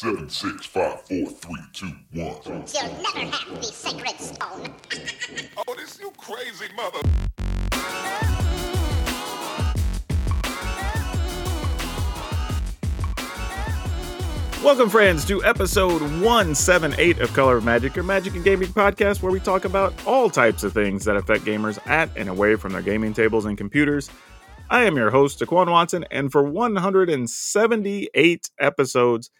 Seven, six, five, four, three, two, one. You'll never have the sacred stone. Oh, this you crazy mother. Welcome, friends, to episode 178 of Color of Magic, your magic and gaming podcast where we talk about all types of things that affect gamers at and away from their gaming tables and computers. I am your host, Daquan Watson, and for 178 episodes,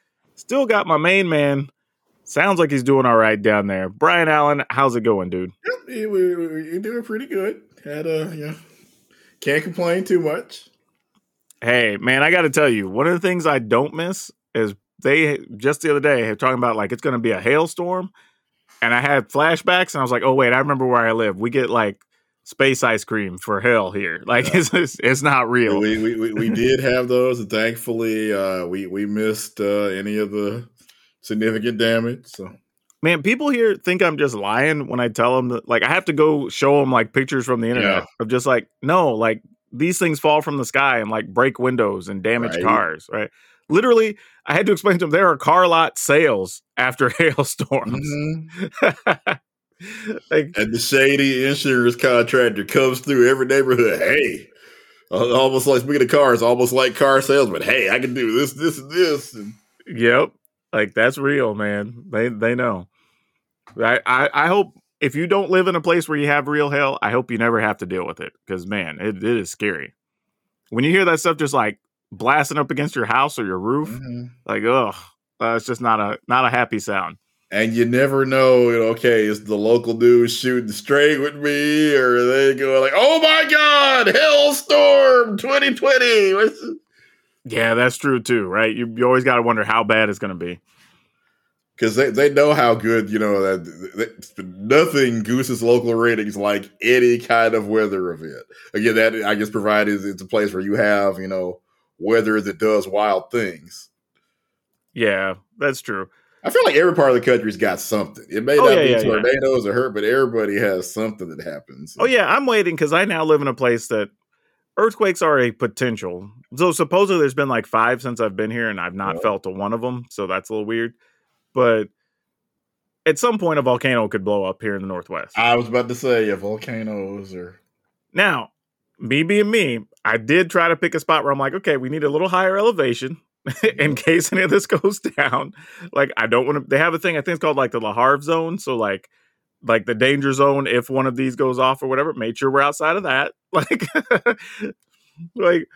still got my main man. Sounds like he's doing all right down there. Brian Allen, how's it going, dude? Yep, we- we- we- you're doing pretty good. Had uh, a yeah, can't complain too much. Hey, man, I got to tell you, one of the things I don't miss is they just the other day had talking about like it's going to be a hailstorm, and I had flashbacks, and I was like, oh wait, I remember where I live. We get like space ice cream for hell here. Like it's it's, it's not real. We, we, we, we did have those, and thankfully, uh, we we missed uh, any of the significant damage. So Man, people here think I'm just lying when I tell them that. Like I have to go show them like pictures from the internet Yeah. of just like no, like these things fall from the sky and like break windows and damage Right. cars. Right. Literally, I had to explain to them there are car lot sales after hailstorms. like and the shady insurance contractor comes through every neighborhood. Hey, almost like speaking of cars, almost like car salesman. Hey, I can do this, this, and this. And Yep. Like that's real, man. They they know. I, I I hope if you don't live in a place where you have real hell, I hope you never have to deal with it. Because man, it, it is scary. When you hear that stuff just like blasting up against your house or your roof, like ugh, uh, it's just not a not a happy sound. And you never know, you know, okay, is the local dude shooting straight with me, or are they going like, oh my God, Hellstorm 2020? What's- Yeah, that's true too, right? You you always got to wonder how bad it's going to be. Because they, they know how good, you know, that, that nothing gooses local ratings like any kind of weather event. Again, that I guess provided it's a place where you have, you know, weather that does wild things. Yeah, that's true. I feel like every part of the country's got something. It may Oh, not yeah, be yeah, yeah. tornadoes or hurt, but everybody has something that happens. Oh yeah, I'm waiting because I now live in a place that earthquakes are a potential. So supposedly there's been like five since I've been here, and I've not Oh. felt a one of them. So that's a little weird. But at some point, a volcano could blow up here in the northwest. I was about to say, yeah, volcanoes or now, me being me, I did try to pick a spot where I'm like, okay, we need a little higher elevation in case any of this goes down. Like, I don't want to. They have a thing I think it's called like the lahar zone. So like. Like the danger zone, if one of these goes off or whatever, make sure we're outside of that. Like, like,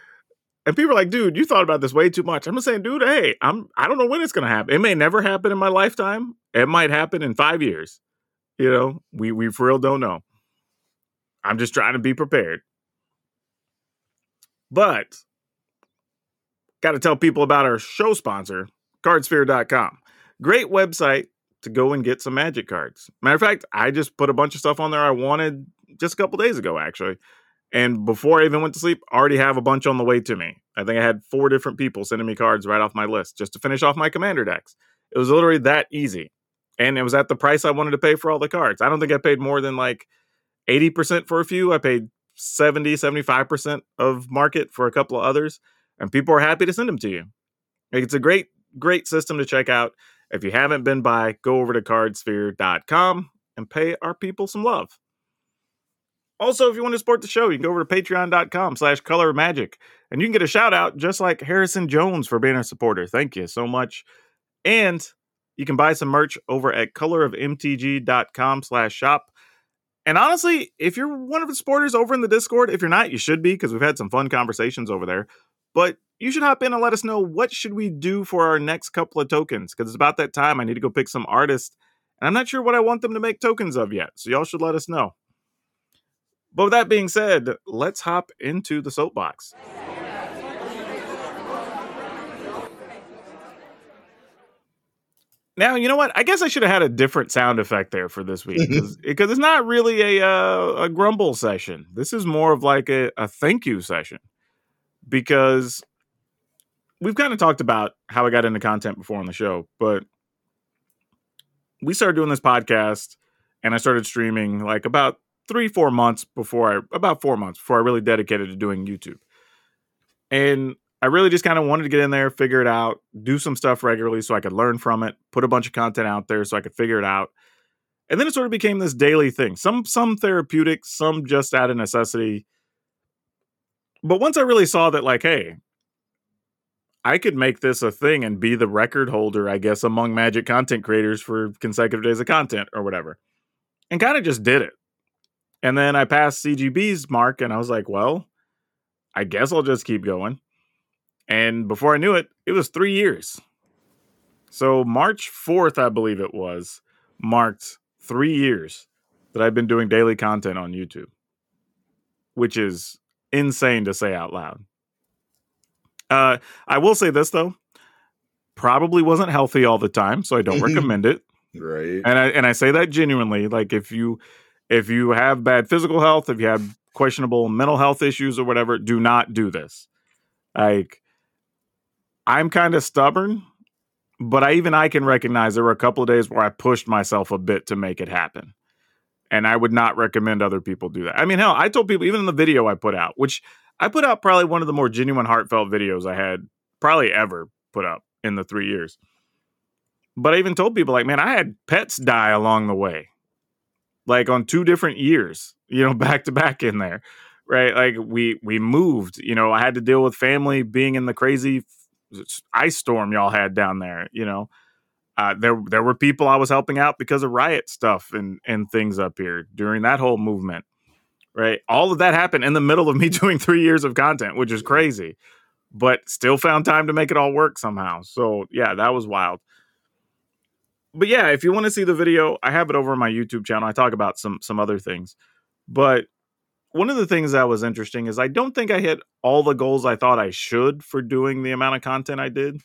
and people are like, dude, you thought about this way too much. I'm just saying, dude, hey, I'm I don't know when it's gonna happen. It may never happen in my lifetime. It might happen in five years. You know, we we for real don't know. I'm just trying to be prepared. But got to tell people about our show sponsor, cardsphere.com. Great website to go and get some magic cards. Matter of fact, I just put a bunch of stuff on there I wanted just a couple days ago, actually. And before I even went to sleep, already have a bunch on the way to me. I think I had four different people sending me cards right off my list just to finish off my commander decks. It was literally that easy. And it was at the price I wanted to pay for all the cards. I don't think I paid more than like 80% for a few. I paid 70, 75% of market for a couple of others. And people are happy to send them to you. It's a great, great system to check out. If you haven't been by, go over to cardsphere.com and pay our people some love. Also, if you want to support the show, you can go over to patreon.com slash color magic and you can get a shout out just like Harrison Jones for being a supporter. Thank you so much. And you can buy some merch over at colorofmtg.com slash shop. And honestly, if you're one of the supporters over in the Discord, if you're not, you should be because we've had some fun conversations over there. But you should hop in and let us know what should we do for our next couple of tokens because it's about that time. I need to go pick some artists, and I'm not sure what I want them to make tokens of yet. So y'all should let us know. But with that being said, let's hop into the soapbox. Now, you know what? I guess I should have had a different sound effect there for this week because it's not really a uh, a grumble session. This is more of like a, a thank you session because we've kind of talked about how I got into content before on the show, but we started doing this podcast and I started streaming like about three, four months before I, about four months before I really dedicated to doing YouTube. And I really just kind of wanted to get in there, figure it out, do some stuff regularly so I could learn from it, put a bunch of content out there so I could figure it out. And then it sort of became this daily thing. Some some therapeutic, some just out of necessity. But once I really saw that like, hey, I could make this a thing and be the record holder, I guess, among Magic content creators for consecutive days of content or whatever. And kind of just did it. And then I passed CGB's mark and I was like, well, I guess I'll just keep going. And before I knew it, it was three years. So March 4th, I believe it was, marked three years that I've been doing daily content on YouTube, which is insane to say out loud. Uh, I will say this though, probably wasn't healthy all the time, so I don't recommend it. Right. And I and I say that genuinely. Like if you if you have bad physical health, if you have questionable mental health issues or whatever, do not do this. Like I'm kind of stubborn, but I even I can recognize there were a couple of days where I pushed myself a bit to make it happen. And I would not recommend other people do that. I mean, hell, I told people even in the video I put out, which I put out probably one of the more genuine, heartfelt videos I had probably ever put up in the three years. But I even told people, like, man, I had pets die along the way, like on two different years, you know, back to back in there, right? Like we we moved, you know, I had to deal with family being in the crazy ice storm y'all had down there, you know. Uh, there there were people I was helping out because of riot stuff and and things up here during that whole movement right? All of that happened in the middle of me doing three years of content, which is crazy, but still found time to make it all work somehow. So yeah, that was wild. But yeah, if you want to see the video, I have it over on my YouTube channel. I talk about some some other things. But one of the things that was interesting is I don't think I hit all the goals I thought I should for doing the amount of content I did.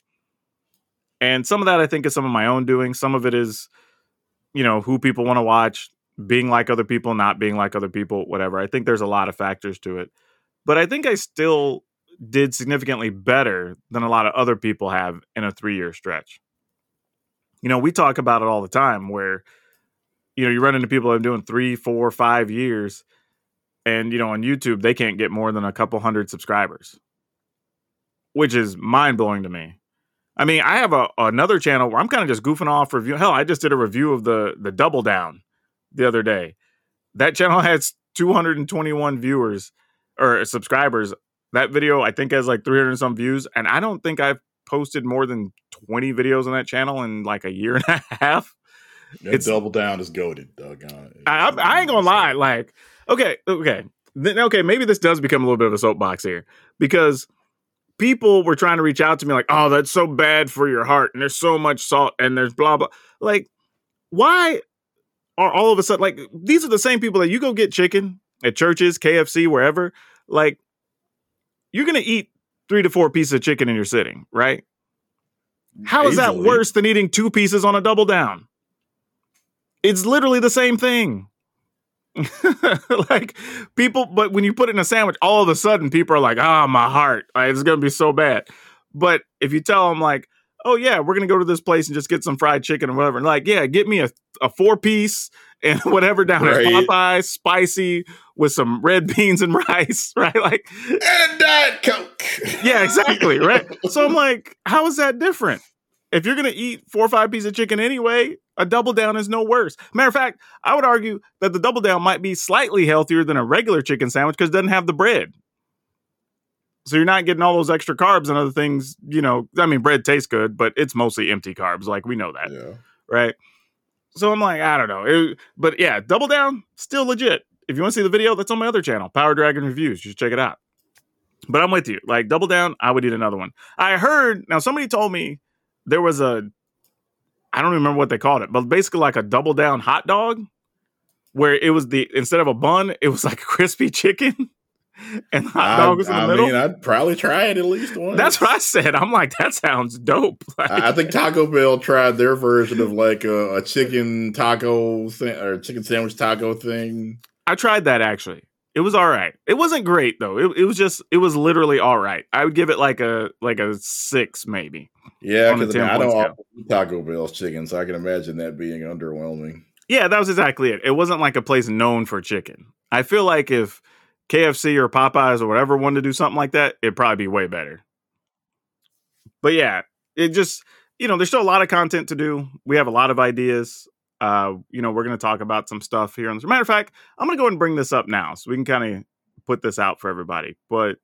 And some of that I think is some of my own doing. Some of it is, you know, who people want to watch being like other people, not being like other people, whatever. I think there's a lot of factors to it. But I think I still did significantly better than a lot of other people have in a three year stretch. You know, we talk about it all the time where, you know, you run into people that are doing three, four, five years, and, you know, on YouTube, they can't get more than a couple hundred subscribers, which is mind blowing to me. I mean, I have a another channel where I'm kind of just goofing off review. Hell, I just did a review of the the Double Down the other day. That channel has 221 viewers or subscribers. That video I think has like 300 some views, and I don't think I've posted more than 20 videos on that channel in like a year and a half. That it's double down is goaded, doggone. I, I, ain't gonna lie. Like, okay, okay, then, okay. Maybe this does become a little bit of a soapbox here because people were trying to reach out to me like, "Oh, that's so bad for your heart," and there's so much salt, and there's blah blah. Like, why are all of a sudden like these are the same people that you go get chicken at Church's, KFC, wherever. Like you're gonna eat three to four pieces of chicken in your sitting, right? How is that worse than eating two pieces on a double down? It's literally the same thing. like people, but when you put it in a sandwich, all of a sudden people are like, "Ah, oh, my heart, like, it's gonna be so bad." But if you tell them like, oh yeah, we're gonna go to this place and just get some fried chicken or whatever. And like, yeah, get me a, a four piece and whatever down right. at Popeye, spicy with some red beans and rice, right? Like and diet coke. yeah, exactly, right. so I'm like, how is that different? If you're gonna eat four or five pieces of chicken anyway, a double down is no worse. Matter of fact, I would argue that the double down might be slightly healthier than a regular chicken sandwich because it doesn't have the bread. So you're not getting all those extra carbs and other things. You know, I mean, bread tastes good, but it's mostly empty carbs. Like we know that, yeah. right? So I'm like, I don't know, it, but yeah, double down, still legit. If you want to see the video, that's on my other channel, Power Dragon Reviews. Just check it out. But I'm with you. Like double down, I would eat another one. I heard now somebody told me there was a, I don't remember what they called it, but basically like a double down hot dog, where it was the instead of a bun, it was like a crispy chicken. and hot dog was in the I middle. mean, I'd probably try it at least once. That's what I said. I'm like, that sounds dope. Like, I think Taco Bell tried their version of like a, a chicken taco or chicken sandwich taco thing. I tried that actually. It was all right. It wasn't great though. It, it was just it was literally all right. I would give it like a like a six maybe. Yeah, because I, mean, I don't Taco Bell's chicken, so I can imagine that being underwhelming. Yeah, that was exactly it. It wasn't like a place known for chicken. I feel like if KFC or Popeyes or whatever wanted to do something like that, it'd probably be way better. but yeah, it just you know, there's still a lot of content to do. We have a lot of ideas. Uh, you know, we're going to talk about some stuff here. As a matter of fact, I'm going to go ahead and bring this up now so we can kind of put this out for everybody. But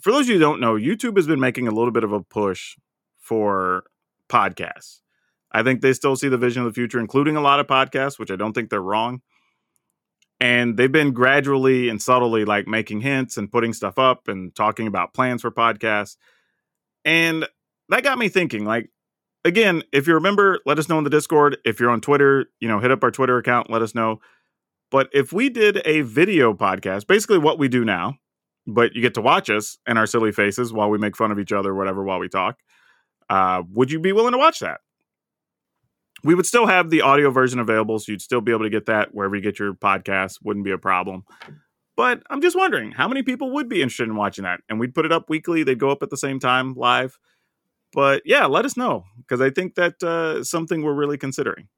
for those of you who don't know, YouTube has been making a little bit of a push for podcasts. I think they still see the vision of the future, including a lot of podcasts, which I don't think they're wrong. And they've been gradually and subtly like making hints and putting stuff up and talking about plans for podcasts. And that got me thinking like again if you remember let us know in the discord if you're on twitter you know hit up our twitter account let us know but if we did a video podcast basically what we do now but you get to watch us and our silly faces while we make fun of each other whatever while we talk. Uh, would you be willing to watch that? We would still have the audio version available so you'd still be able to get that wherever you get your podcast wouldn't be a problem. But i'm just wondering how many people would be interested in watching that? And we'd put it up weekly they'd go up at the same time live. But yeah, let us know because I think that uh, something we're really considering.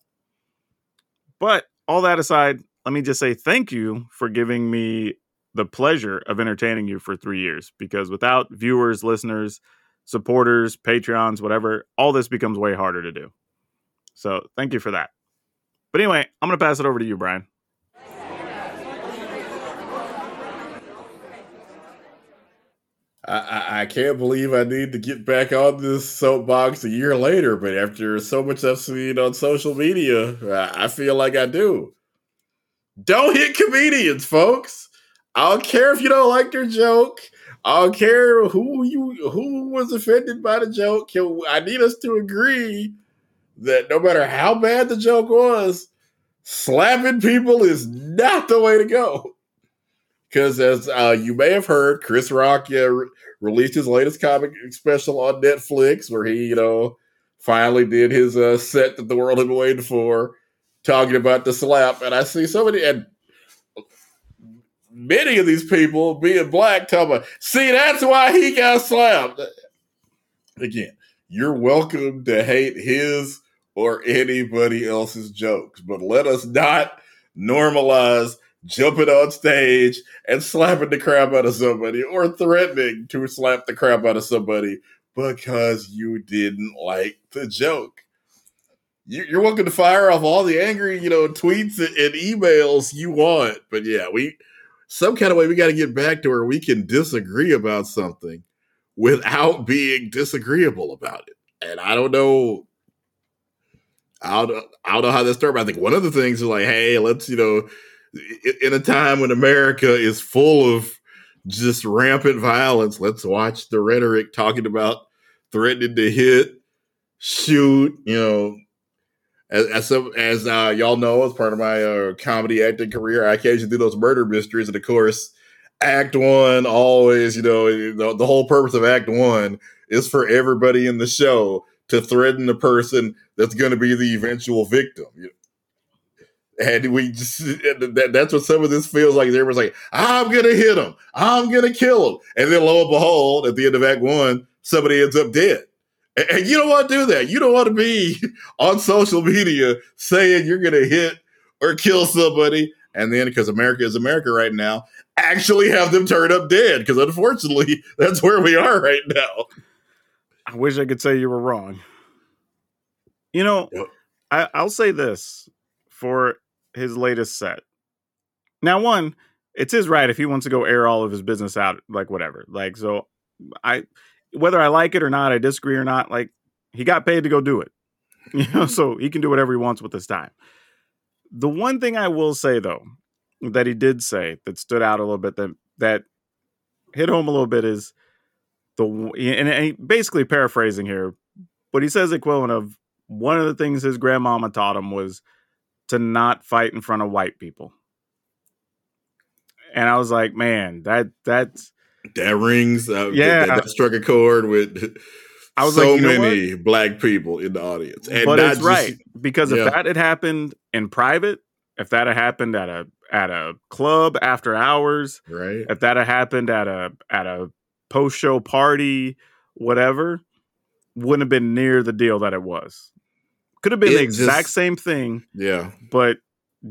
But all that aside, let me just say thank you for giving me the pleasure of entertaining you for three years because without viewers, listeners, supporters, Patreons, whatever, all this becomes way harder to do. So thank you for that. But anyway, I'm going to pass it over to you, Brian. I, I can't believe I need to get back on this soapbox a year later, but after so much I've seen on social media, I, I feel like I do. Don't hit comedians, folks. I don't care if you don't like their joke. I don't care who you who was offended by the joke. I need us to agree that no matter how bad the joke was, slapping people is not the way to go. Because as uh, you may have heard, Chris Rock yeah, re- released his latest comic special on Netflix, where he, you know, finally did his uh, set that the world had been waiting for, talking about the slap. And I see so many, and many of these people being black, tell me, see, that's why he got slapped. Again, you're welcome to hate his or anybody else's jokes, but let us not normalize jumping on stage and slapping the crap out of somebody or threatening to slap the crap out of somebody because you didn't like the joke. You, are welcome to fire off all the angry, you know, tweets and emails you want, but yeah, we some kind of way we got to get back to where we can disagree about something without being disagreeable about it. And I don't know I don't, I don't know how that started. But I think one of the things is like, hey, let's you know, in a time when America is full of just rampant violence, let's watch the rhetoric talking about threatening to hit, shoot, you know. As as, as uh, y'all know, as part of my uh, comedy acting career, I occasionally do those murder mysteries, and of course, Act One always, you know, the, the whole purpose of Act One is for everybody in the show to threaten the person that's going to be the eventual victim and we just that, that's what some of this feels like. Everyone's like, I'm gonna hit him, I'm gonna kill him, and then lo and behold, at the end of Act One, somebody ends up dead. And, and you don't want to do that. You don't want to be on social media saying you're gonna hit or kill somebody, and then because America is America right now, actually have them turn up dead. Because unfortunately, that's where we are right now. I wish I could say you were wrong. You know. I, I'll say this for his latest set. Now, one, it's his right if he wants to go air all of his business out, like whatever. Like, so I, whether I like it or not, I disagree or not, like he got paid to go do it, you know, so he can do whatever he wants with his time. The one thing I will say though, that he did say that stood out a little bit that that hit home a little bit is the and, and basically paraphrasing here, but he says equivalent of one of the things his grandmama taught him was to not fight in front of white people. And I was like, man, that that's that rings. Uh, yeah, that, that, struck a chord with. I was so like, many black people in the audience, and but it's just, right because yeah. if that had happened in private, if that had happened at a at a club after hours, right? If that had happened at a at a post show party, whatever, wouldn't have been near the deal that it was. Could have been it the exact just, same thing. Yeah. But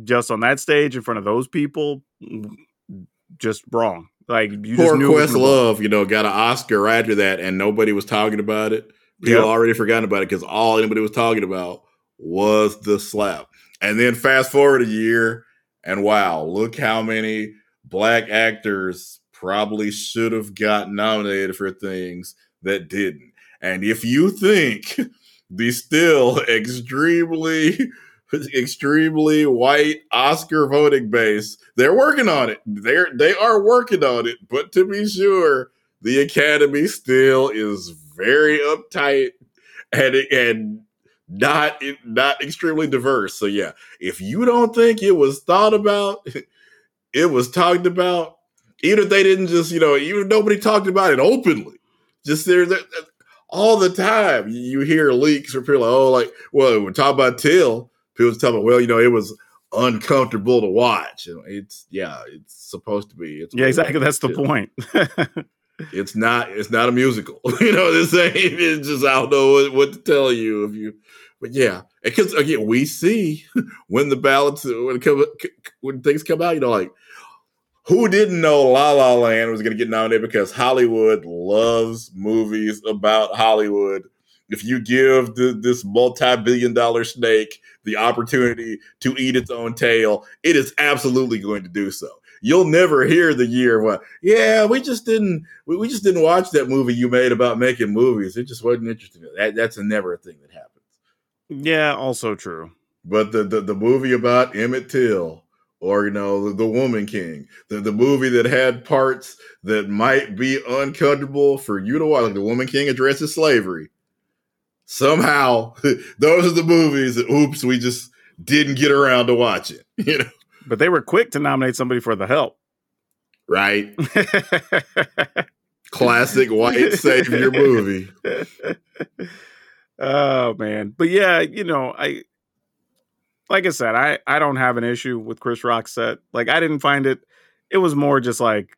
just on that stage in front of those people, just wrong. Like you Poor just knew it was gonna blow. Questlove, you know, got an Oscar after that, and nobody was talking about it. People Yep. already forgotten about it because all anybody was talking about was the slap. And then fast forward a year, and wow, look how many black actors probably should have got nominated for things that didn't. And if you think the still extremely, extremely white Oscar voting base, they're working on it. They're they are working on it. But to be sure, the Academy still is very uptight and and not not extremely diverse. So yeah, if you don't think it was thought about, it was talked about. Even if they didn't just, you know, even if nobody talked about it openly, just there, all the time. You hear leaks or people like, oh, like, well, we're talking about Till. People tell me, well, you know, it was uncomfortable to watch. It's yeah, it's supposed to be. It's Yeah, exactly. That's the point. It's not. It's not a musical. you know, the same. It's just I don't know what, what to tell you if you. But yeah, because again, we see when the ballots when it come, when things come out, you know, like who didn't know La La Land was going to get nominated because Hollywood loves movies about Hollywood. If you give the, this multi-billion-dollar snake the opportunity to eat its own tail, it is absolutely going to do so. You'll never hear the year where, yeah, we just didn't, we, we just didn't watch that movie you made about making movies. It just wasn't interesting. That, that's a never a thing that happens. yeah, also true. But the, the the movie about Emmett Till, or you know, the, the Woman King, the, the movie that had parts that might be uncomfortable for you to watch, like the Woman King addresses slavery. Somehow, those are the movies that oops, we just didn't get around to watch it. You know, But they were quick to nominate somebody for the help. right? Classic white savior movie. oh man. But yeah, you know, I like I said, I I don't have an issue with Chris Rock's set. Like I didn't find it it was more just like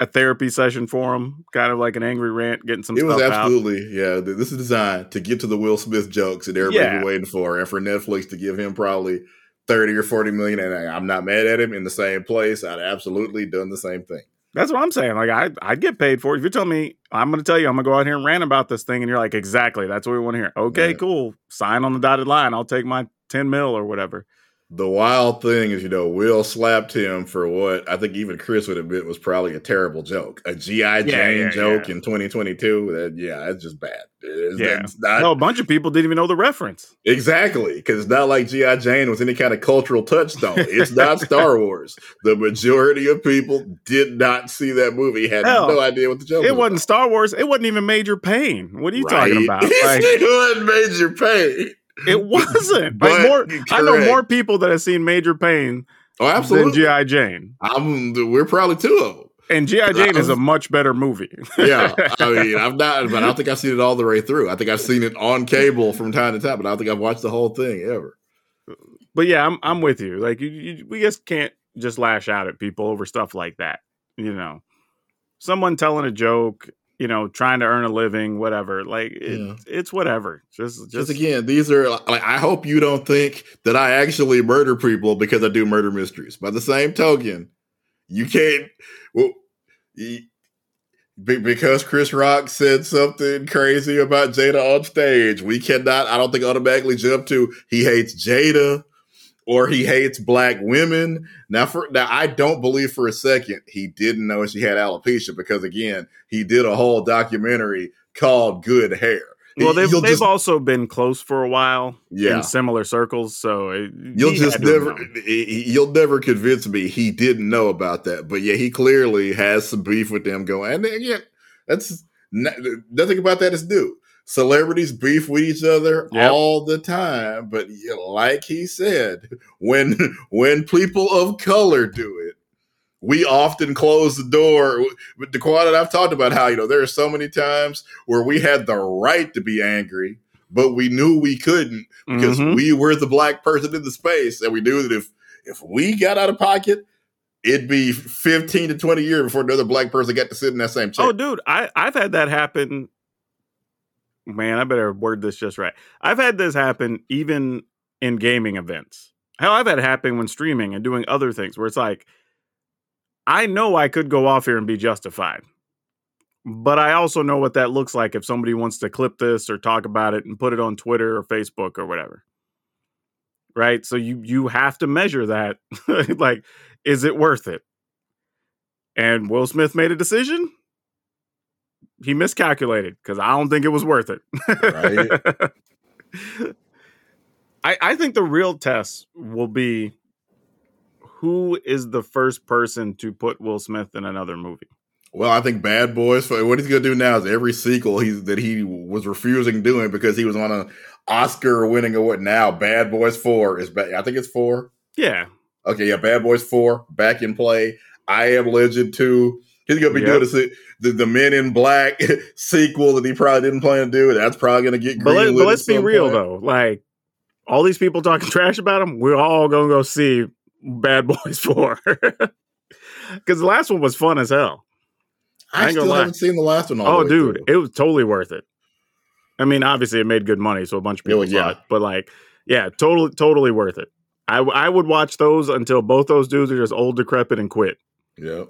a therapy session for him, kind of like an angry rant, getting some It was stuff out. absolutely, yeah. This is designed to get to the Will Smith jokes that everybody's Yeah. waiting for, and for Netflix to give him probably thirty or forty million. And I'm not mad at him in the same place. I'd absolutely done the same thing. That's what I'm saying. Like I I'd get paid for it. If you tell me I'm gonna tell you I'm gonna go out here and rant about this thing and you're like, exactly, that's what we want to hear. Okay, Yeah. cool. Sign on the dotted line. I'll take my 10 mil or whatever. The wild thing is, you know, Will slapped him for what I think even Chris would admit was probably a terrible joke, a GI Jane yeah, joke yeah. in 2022. That yeah, that's just bad. It's, Yeah. it's not Hell, a bunch of people didn't even know the reference. exactly because it's not like GI Jane was any kind of cultural touchstone. It's not Star Wars. The majority of people did not see that movie, had Hell, no idea what the joke. It was wasn't Star Wars. It wasn't even Major Payne. What are you Right? talking about? Like, it wasn't Major Payne. It wasn't. But Like more, I know more people that have seen Major Payne Oh, than absolutely. GI Jane, I'm. We're probably two of them. and GI Jane is a much better movie. yeah, I mean, I've not, but I don't think I've seen it all the way through. I think I've seen it on cable from time to time, but I don't think I've watched the whole thing ever. but yeah, I'm I'm with you. Like you, you, we just can't just lash out at people over stuff like that. You know, someone telling a joke, you know, trying to earn a living, whatever. Like it, Yeah. it's whatever. Just Just just again, these are uh, like I hope you don't think that I actually murder people because I do murder mysteries. By the same token, you can't. Well, you, because Chris Rock said something crazy about Jada on stage, we cannot. I don't think automatically jump to he hates Jada or he hates black women. Now, for now, I don't believe for a second he didn't know she had alopecia because again, he did a whole documentary called "Good Hair." well, they've they've just- also been close for a while Yeah. in similar circles. So uh, it, You'll just never, known. he- he- you'll never convince me he didn't know about that. But yeah, he clearly has some beef with them going. And yeah, that's nothing about that is new. Celebrities beef with each other Yep. all the time. But like he said, when when people of color do it, we often close the door. But Daquan and I've talked about how you know there are so many times where we had the right to be angry, but we knew we couldn't because Mhm. we were the black person in the space, and we knew that if if we got out of pocket, it'd be fifteen to twenty years before another black person got to sit in that same chair. Oh, dude, I I've had that happen. Man, I better word this just right. I've had this happen even in gaming events. Hell, I've had it happen when streaming and doing other things where it's like I know I could go off here and be justified. But I also know what that looks like if somebody wants to clip this or talk about it and put it on Twitter or Facebook or whatever. Right? So you you have to measure that. like, is it worth it? And Will Smith made a decision. He miscalculated because I don't think it was worth it. Right. I, I think the real test will be who is the first person to put Will Smith in another movie. Well, I think Bad Boys. What he's gonna do now is every sequel he's that he was refusing doing because he was on an Oscar winning award. Now, Bad Boys Four is back. I think it's four. Yeah. Okay, yeah, Bad Boys Four back in play. I Am Legend Two. He's gonna be Yep. doing the, the the Men in Black sequel that he probably didn't plan to do. That's probably gonna get. But, let, greenlit but let's be real point. though. Like all these people talking trash about him, we're all gonna go see Bad Boys 4. Because the last one was fun as hell. I I still lie. haven't seen the last one. All Oh, dude, through. it was totally worth it. I mean, obviously, it made good money, so a bunch of people saw yeah. it. But like, yeah, totally, totally worth it. I I would watch those until both those dudes are just old, decrepit, and quit. Yep.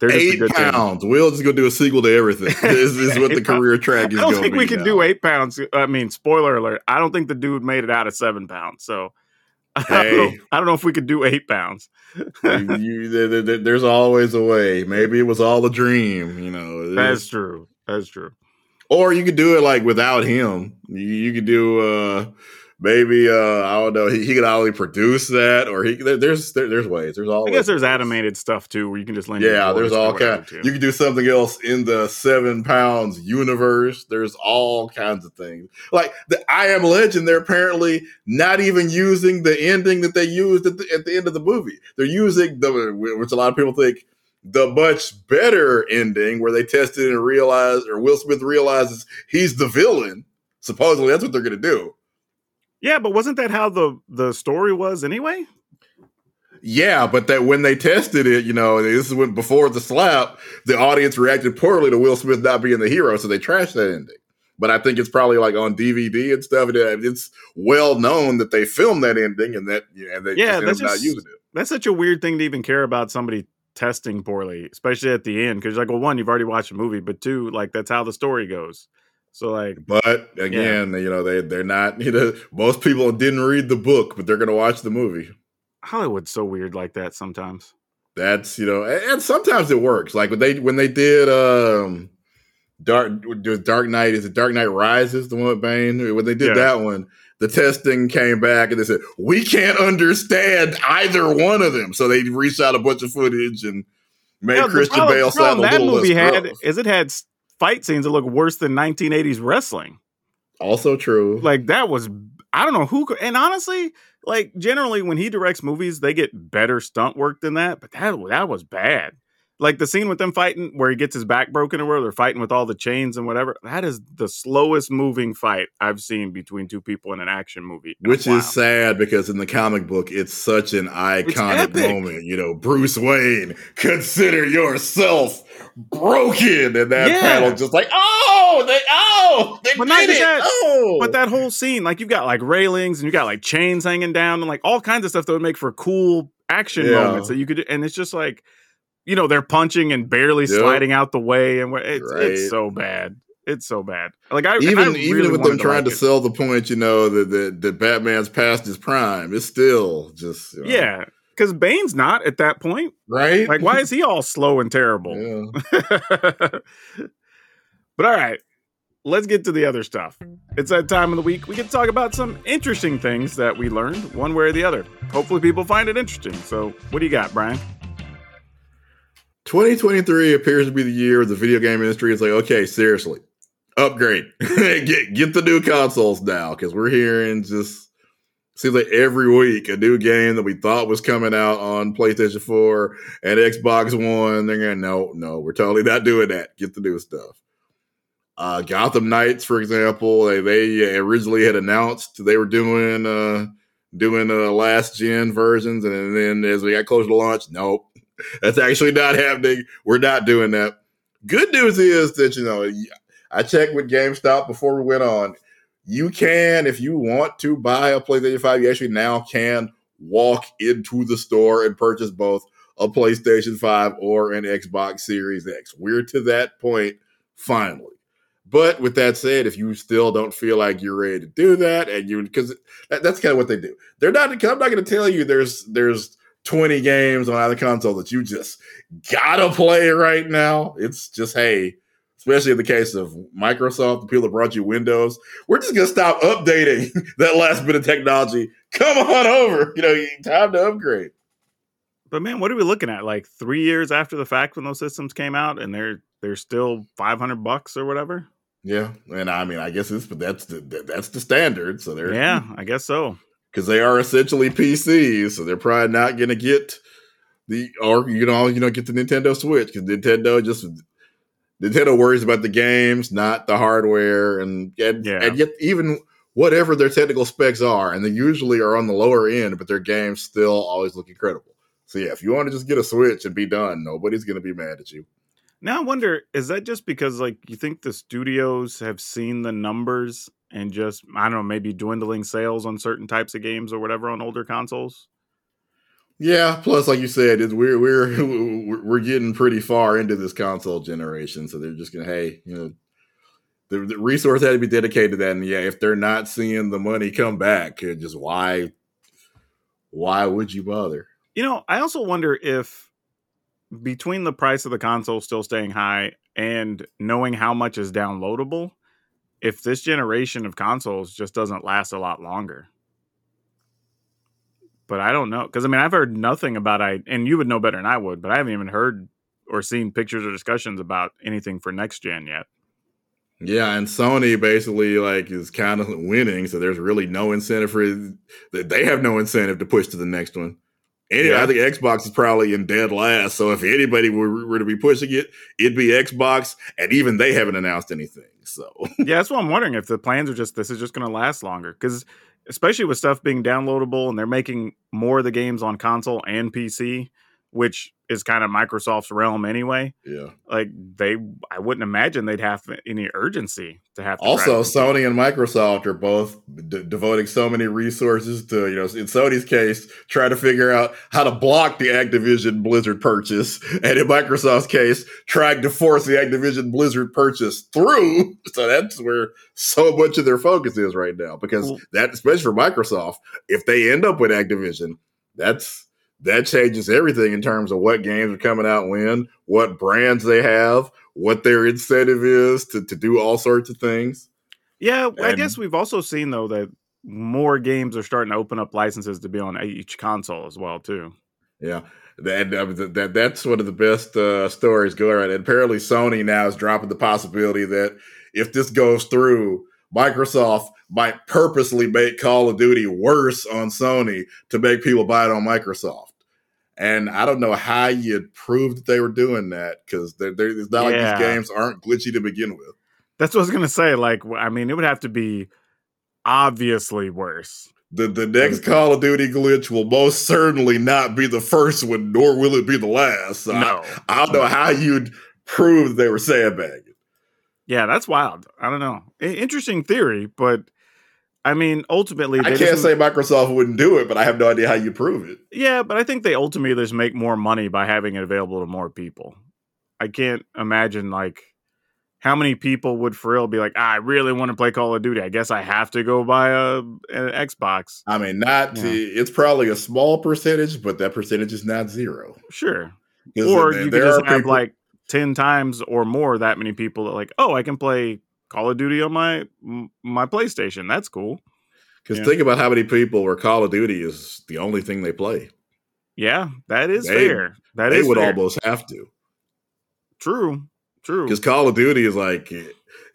They're just a Eight good team. pounds. Will's just gonna do a sequel to everything. this is what the pounds. career track is. I don't think we can now. do eight pounds. I mean, spoiler alert. I don't think the dude made it out of seven pounds. So I, don't know, Hey. I don't know if we could do eight pounds. You- you- there- there- there's always a way. Maybe it was all a dream, you know. That's true. That's true. or you could do it like without him. You, you could do uh maybe uh I don't know. He, he could only produce that, or he there, there's there, there's ways. There's all. I guess there's animated stuff too, where you can just lend. your Yeah, there's all kind. too. You can do something else in the seven pounds universe. There's all kinds of things. Like the I Am Legend, they're apparently not even using the ending that they used at the, at the end of the movie. They're using the which a lot of people think the much better ending where they tested and realized, or Will Smith realizes he's the villain. Supposedly, that's what they're going to do. Yeah, but wasn't that how the the story was anyway? Yeah, but that when they tested it, you know, this is when before the slap, the audience reacted poorly to Will Smith not being the hero, so they trashed that ending. But I think it's probably like on DVD and stuff. and uh, It's well known that they filmed that ending and that yeah, and they Yeah, just that's up not using it. That's such a weird thing to even care about somebody testing poorly, especially at the end. Because like, well, one, you've already watched the movie, but two, like that's how the story goes. So like, But again, you know, they they're not. You know, most people didn't read the book, but they're going to watch the movie. Hollywood's so weird like that sometimes. That's you know, and, and sometimes it works. Like when they when they did um Dark Dark Knight is it Dark Knight Rises the one with Bane when they did Yeah. that one. The testing came back and they said we can't understand either one of them, so they reached out a bunch of footage and made Yeah, Christian Bale sound a that little movie less had is it had fight scenes that look worse than 1980s wrestling. Also true. Like that was I don't know who could, and honestly, like generally when he directs movies, they get better stunt work than that. But that that was bad. Like the scene with them fighting where he gets his back broken or where they're fighting with all the chains and whatever. That is the slowest moving fight I've seen between two people in an action movie. Which is sad because in the comic book, it's such an iconic moment. You know, Bruce Wayne, consider yourself broken. And that Yeah. panel just like, oh, they, oh, they But not it. that, oh. But that whole scene, like you've got like railings and you got like chains hanging down and like all kinds of stuff that would make for cool action Yeah. moments that you could do. And it's just like, you know, they're punching and barely Yep. sliding out the way, and it's Right. it's so bad. It's so bad. Like I even I even with them trying like to it. sell the point, you know, that that that Batman's past his prime, it's still just you know, yeah, because Bane's not at that point. right. Like, why is he all slow and terrible? Yeah. but all right, let's get to the other stuff. It's that time of the week we can talk about some interesting things that we learned one way or the other. Hopefully, people find it interesting. So, what do you got, Brian? 2023 appears to be the year the video game industry is like, okay, seriously, upgrade, get get the new consoles now because we're hearing just seems like every week a new game that we thought was coming out on PlayStation 4 and Xbox One. They're gonna no, no, we're totally not doing that. Get the new stuff. Uh, Gotham Knights, for example, they, they originally had announced they were doing uh, doing uh, last gen versions, and then as we got closer to launch, nope, that's actually not happening. We're not doing that. Good news is that you know I checked with GameStop before we went on. You can, if you want to buy a PlayStation 5, you actually now can walk into the store and purchase both a PlayStation 5 or an Xbox Series X. We're to that point finally. But with that said, if you still don't feel like you're ready to do that, and you because that, that's kind of what they do. They're not. I'm not going to tell you there's there's 20 games on either console that you just gotta play right now. It's just hey, especially in the case of Microsoft, the people that brought you Windows, we're just gonna stop updating that last bit of technology. Come on over, you know, time to upgrade. But man, what are we looking at? Like three years after the fact when those systems came out, and they're they're still five hundred bucks or whatever. Yeah, and I mean, I guess it's but that's the that's the standard. So they're yeah, I guess so because they are essentially PCs, so they're probably not going to get the or you know you know get the Nintendo Switch because Nintendo just Nintendo worries about the games, not the hardware, and and, Yeah. and yet even whatever their technical specs are, and they usually are on the lower end, but their games still always look incredible. So yeah, if you want to just get a Switch and be done, nobody's going to be mad at you. Now I wonder, is that just because like you think the studios have seen the numbers and just I don't know, maybe dwindling sales on certain types of games or whatever on older consoles? Yeah. Plus, like you said, it's, we're we're we're getting pretty far into this console generation, so they're just gonna hey, you know, the, the resource had to be dedicated to that. And yeah, if they're not seeing the money come back, just why why would you bother? You know, I also wonder if between the price of the console still staying high and knowing how much is downloadable, if this generation of consoles just doesn't last a lot longer. But I don't know because I mean I've heard nothing about I and you would know better than I would, but I haven't even heard or seen pictures or discussions about anything for next gen yet. Yeah, and Sony basically like is kind of winning, so there's really no incentive for that. They have no incentive to push to the next one. And Yeah. I think Xbox is probably in dead last. So if anybody were, were to be pushing it, it'd be Xbox, and even they haven't announced anything. So. Yeah, that's what I'm wondering if the plans are just this is just going to last longer because especially with stuff being downloadable and they're making more of the games on console and PC, which is kind of Microsoft's realm anyway. yeah. Like they, I wouldn't imagine they'd have any urgency to have. To Also, Sony and Microsoft are both d- devoting so many resources to, you know, in Sony's case, try to figure out how to block the Activision Blizzard purchase, and in Microsoft's case, trying to force the Activision Blizzard purchase through. So that's where so much of their focus is right now, because that, especially for Microsoft, if they end up with Activision, that's that changes everything in terms of what games are coming out when, what brands they have, what their incentive is to, to do all sorts of things. yeah, I guess we've also seen though that more games are starting to open up licenses to be on each console as well too. Yeah. That, that, that that's one of the best uh, stories going right. And apparently, Sony now is dropping the possibility that if this goes through, Microsoft might purposely make Call of Duty worse on Sony to make people buy it on Microsoft. And I don't know how you'd prove that they were doing that because it's not like these games aren't glitchy to begin with. That's what I was gonna say. Like, I mean, it would have to be obviously worse. The the next Call of Duty glitch will most certainly not be the first one, nor will it be the last. So I- No, I don't know how you'd prove that they were sandbagging. Yeah, that's wild. I don't know. Interesting theory, but I mean, ultimately, I can't say Microsoft wouldn't do it, but I have no idea how you prove it. Yeah, but I think they ultimately just make more money by having it available to more people. I can't imagine like how many people would for real be like, ah, I really want to play Call of Duty. I guess I have to go buy a an Xbox. I mean, not Yeah. it's probably a small percentage, but that percentage is not zero. Sure. Or you could just have people- like ten times or more that many people that like, oh, I can play Call of Duty on my my PlayStation. That's cool. Because Yeah. think about how many people where Call of Duty is the only thing they play. Yeah, that is They- fair. That they is would fair. almost have to. true. True. Because Call of Duty is like, eh,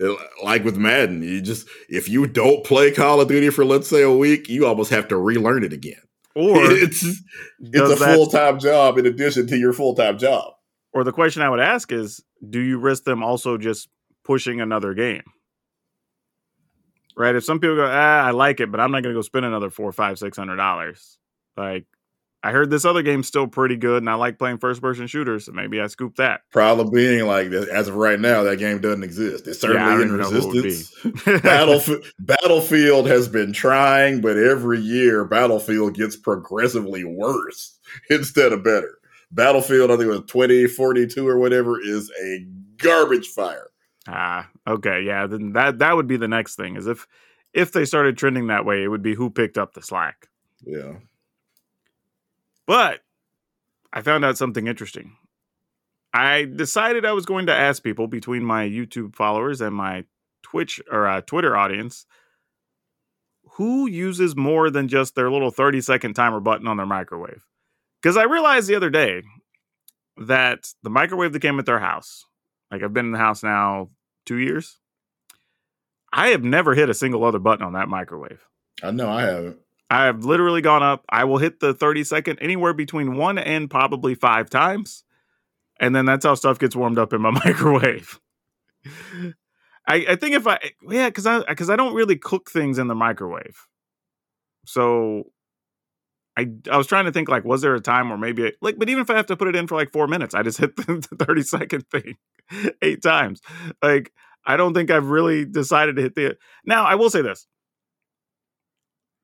eh, like with Madden, you just if you don't play Call of Duty for let's say a week, you almost have to relearn it again. Or it's it's a full time job in addition to your full time job. Or the question I would ask is, do you risk them also just pushing another game? Right? If some people go, ah, I like it, but I'm not going to go spend another four, five, six hundred dollars. Like, I heard this other game's still pretty good, and I like playing first person shooters, so maybe I scoop that. Problem being, like as of right now, that game doesn't exist. It's certainly don't in even know who it would be. resistance. Battlef- Battlefield has been trying, but every year Battlefield gets progressively worse instead of better. Battlefield, I think it was 2042 or whatever, is a garbage fire. Ah, okay, yeah. Then that that would be the next thing. Is if if they started trending that way, it would be who picked up the slack. Yeah. But I found out something interesting. I decided I was going to ask people between my YouTube followers and my Twitch or uh, Twitter audience who uses more than just their little 30 second timer button on their microwave. Because I realized the other day that the microwave that came at their house, like I've been in the house now two years, I have never hit a single other button on that microwave. I know I haven't. I've literally gone up. I will hit the 30 second anywhere between one and probably five times. And then that's how stuff gets warmed up in my microwave. I, I think if I yeah, because I because I don't really cook things in the microwave. So I I was trying to think like, was there a time where maybe like, but even if I have to put it in for like four minutes, I just hit the, the 30 second thing eight times. Like, I don't think I've really decided to hit the now I will say this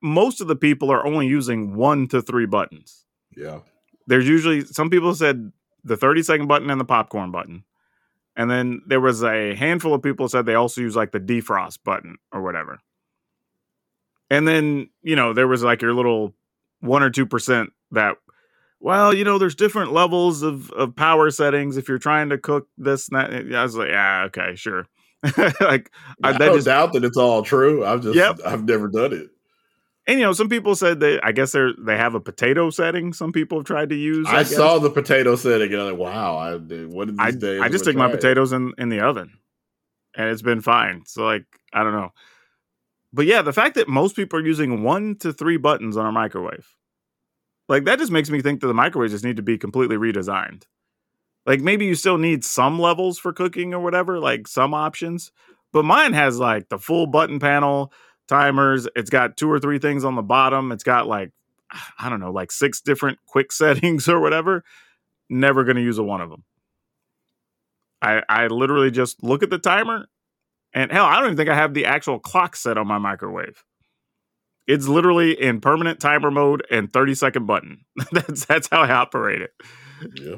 most of the people are only using one to three buttons. Yeah. There's usually some people said the 30 second button and the popcorn button. And then there was a handful of people said they also use like the defrost button or whatever. And then, you know, there was like your little one or two percent that, well, you know, there's different levels of, of power settings if you're trying to cook this and that. I was like, yeah, okay, sure. like I, I, I don't just doubt that it's all true. I've just Yep. I've never done it. and you know, some people said that I guess they're they have a potato setting. Some people have tried to use. I, guess. saw the potato setting and I'm like, wow, I what did I, these days? I just stick my gonna try it. potatoes in, in the oven and it's been fine. So like I don't know. But yeah, the fact that most people are using one to three buttons on a microwave. Like that just makes me think that the microwaves just need to be completely redesigned. Like maybe you still need some levels for cooking or whatever, like some options. But mine has like the full button panel, timers, it's got two or three things on the bottom. It's got like I don't know, like six different quick settings or whatever. Never going to use a one of them. I I literally just look at the timer, and hell, I don't even think I have the actual clock set on my microwave. It's literally in permanent timer mode and 30 second button. that's that's how I operate it. Yeah.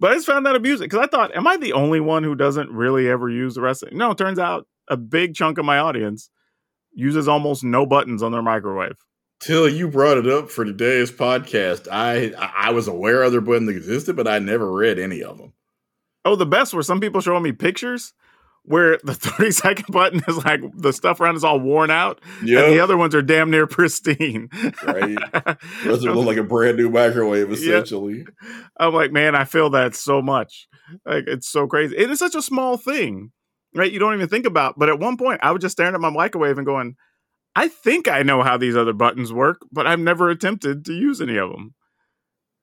But I just found that amusing because I thought, am I the only one who doesn't really ever use the rest of it? No, it turns out a big chunk of my audience uses almost no buttons on their microwave. Till you brought it up for today's podcast, I I was aware other buttons existed, but I never read any of them. Oh, the best were some people showing me pictures where the 30 second button is like the stuff around is all worn out, and the other ones are damn near pristine. Right. those look like a brand new microwave essentially. I'm like, man, I feel that so much. Like it's so crazy. It is such a small thing, right? You don't even think about. But at one point, I was just staring at my microwave and going, I think I know how these other buttons work, but I've never attempted to use any of them.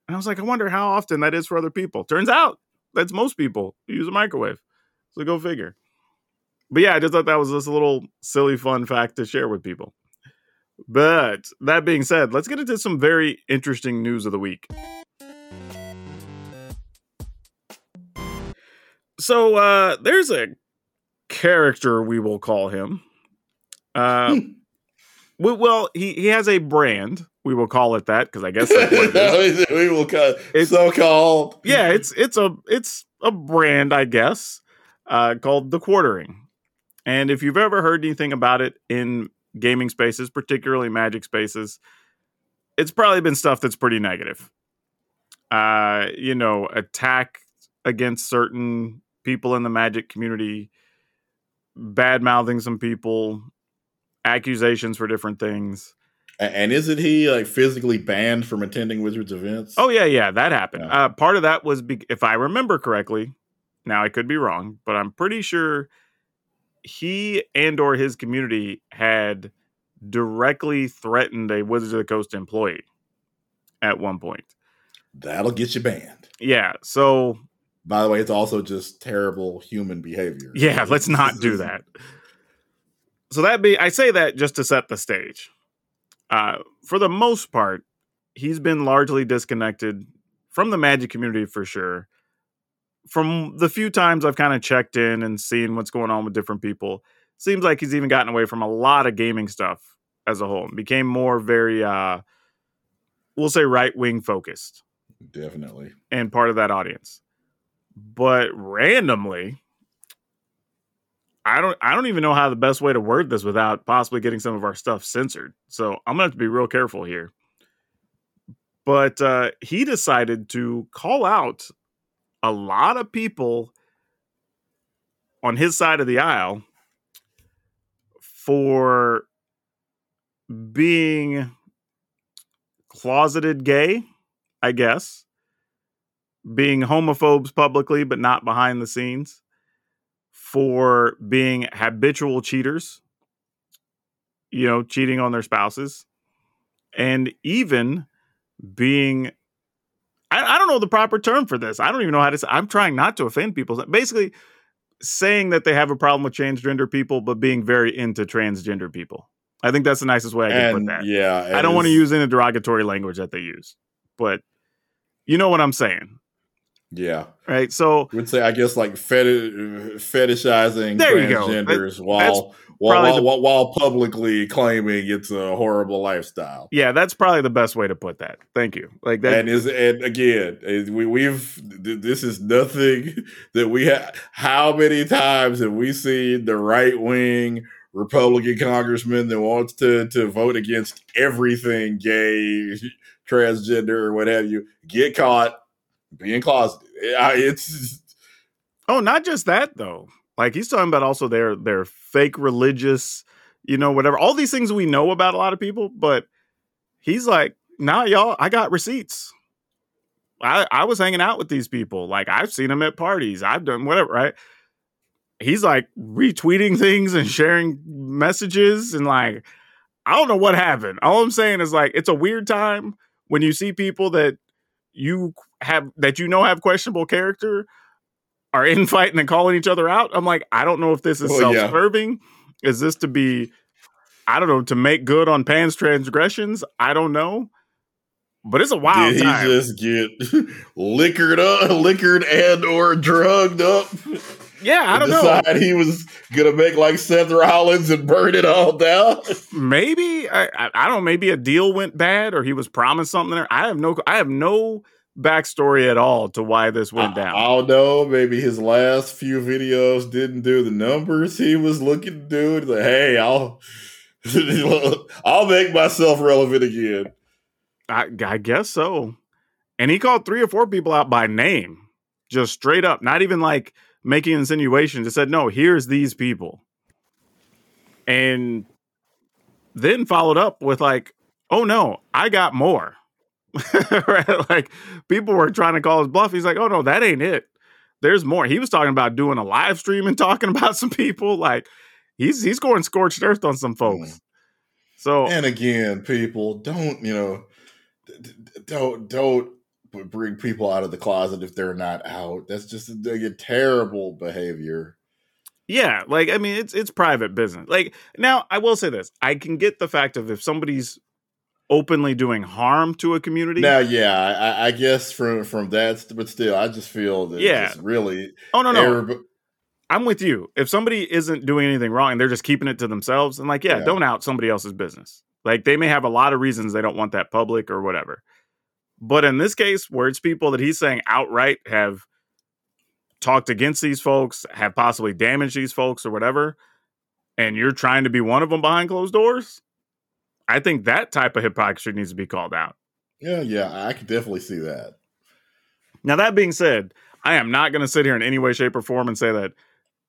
And I was like, I wonder how often that is for other people. Turns out that's most people who use a microwave. So go figure. But yeah, I just thought that was just a little silly fun fact to share with people. But that being said, let's get into some very interesting news of the week. So uh there's a character we will call him. Uh we- well, he he has a brand. We will call it that because I guess that's what it is. we will call It's- so called. yeah, it's it's a it's a brand, I guess, uh, called the Quartering. And if you've ever heard anything about it in gaming spaces, particularly Magic spaces, it's probably been stuff that's pretty negative. Uh, you know, attack against certain people in the Magic community, bad mouthing some people, accusations for different things. And isn't he like physically banned from attending Wizards events? Oh yeah, yeah, that happened. Yeah. Uh, part of that was, be- if I remember correctly, now I could be wrong, but I'm pretty sure he and or his community had directly threatened a Wizards of the Coast employee at one point. that'll get you banned. Yeah, so By the way, it's also just terrible human behavior. yeah, let's not do that. So that be I say that just to set the stage. Uh, for the most part, he's been largely disconnected from the Magic community for sure. From the few times I've kind of checked in and seen what's going on with different people, seems like he's even gotten away from a lot of gaming stuff as a whole and became more very uh we'll say right wing focused. Definitely. and part of that audience. But randomly, I don't I don't even know how the best way to word this without possibly getting some of our stuff censored. So I'm gonna have to be real careful here. But uh, he decided to call out a lot of people on his side of the aisle for being closeted gay, I guess, being homophobes publicly but not behind the scenes, for being habitual cheaters, you know, cheating on their spouses, and even being I, I don't know the proper term for this. I don't even know how to say I'm trying not to offend people. Basically, saying that they have a problem with transgender people, but being very into transgender people. I think that's the nicest way I can And put that. yeah, I don't want to use any derogatory language that they use, but you know what I'm saying, Yeah, right? So would say I guess like feti- uh, fetishizing There transgenders while probably while, the- while while publicly claiming it's a horrible lifestyle. yeah, that's probably the best way to put that. Thank you. Like that. and is and again we we've this is nothing that we have how many times have we seen the right wing republican congressman that wants to to vote against everything gay transgender or what have you get caught being closeted it's Oh, not just that though. Like he's talking about also their their fake religious, you know, whatever. All these things we know about a lot of people, but he's like, nah, y'all, I got receipts. I, I was hanging out with these people. Like I've seen them at parties. I've done whatever, right? He's like retweeting things and sharing messages and like I don't know what happened. All I'm saying is like it's a weird time when you see people that you have that you know have questionable character are infighting and calling each other out. I'm like, I don't know if this is Well, self-serving. Is this to be, I don't know, to make good on Pan's transgressions? I don't know. But it's a wild did he time. just get liquored up liquored and or drugged up yeah, I don't know. decide he was gonna make like seth rollins and burn it all down Maybe I, I, I don't know. Maybe a deal went bad, or he was promised something there. I have no, I have no backstory at all to why this went down. I don't know. Maybe his last few videos didn't do the numbers he was looking to do. It's like, hey, I'll I'll make myself relevant again. I, I guess so. And he called three or four people out by name, just straight up, not even like making insinuations. Just said, no, here's these people. And then followed up with like, oh no, I got more. right? Like people were trying to call his bluff. He's like, oh no, that ain't it. There's more. He was talking about doing a live stream and talking about some people. Like he's he's going scorched earth on some folks. Mm. So And again, people don't you know don't don't bring people out of the closet if they're not out. That's just a, a terrible behavior. Yeah, like I mean, it's it's private business. Like now, I will say this: I can get the fact of if somebody's openly doing harm to a community. Now, yeah, I, I- guess from from that, but still, I just feel that Yeah. it's really oh no, no, I'm with you. If somebody isn't doing anything wrong and they're just keeping it to themselves, and like, yeah, Yeah. don't out somebody else's business. Like they may have a lot of reasons they don't want that public or whatever. But in this case, where it's people that he's saying outright have talked against these folks, have possibly damaged these folks or whatever, and you're trying to be one of them behind closed doors, I think that type of hypocrisy needs to be called out. yeah, yeah, I could definitely see that. Now, that being said, I am not going to sit here in any way, shape, or form and say that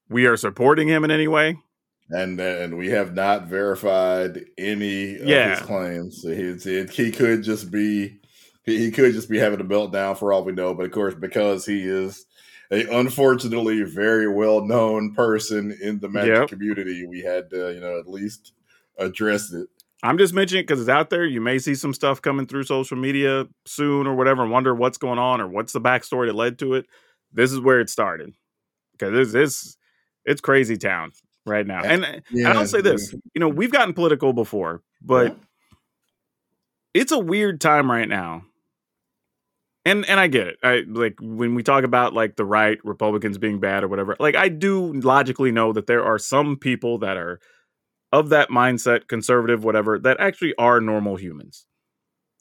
we are supporting him in any way. and and we have not verified any of his claims. He's, it, he could just be he, he could just be having a meltdown for all we know. But of course, because he is a unfortunately very well known person in the magic Yep. community, we had to you know at least address it. I'm just mentioning it because it's out there. You may see some stuff coming through social media soon or whatever and wonder what's going on or what's the backstory that led to it. This is where it started because it's, it's, it's crazy town right now. And, and I'll say this you know, we've gotten political before, but it's a weird time right now. And and I get it. I like when we talk about like the right, Republicans being bad or whatever. Like I do logically know that there are some people that are of that mindset, conservative, whatever, that actually are normal humans.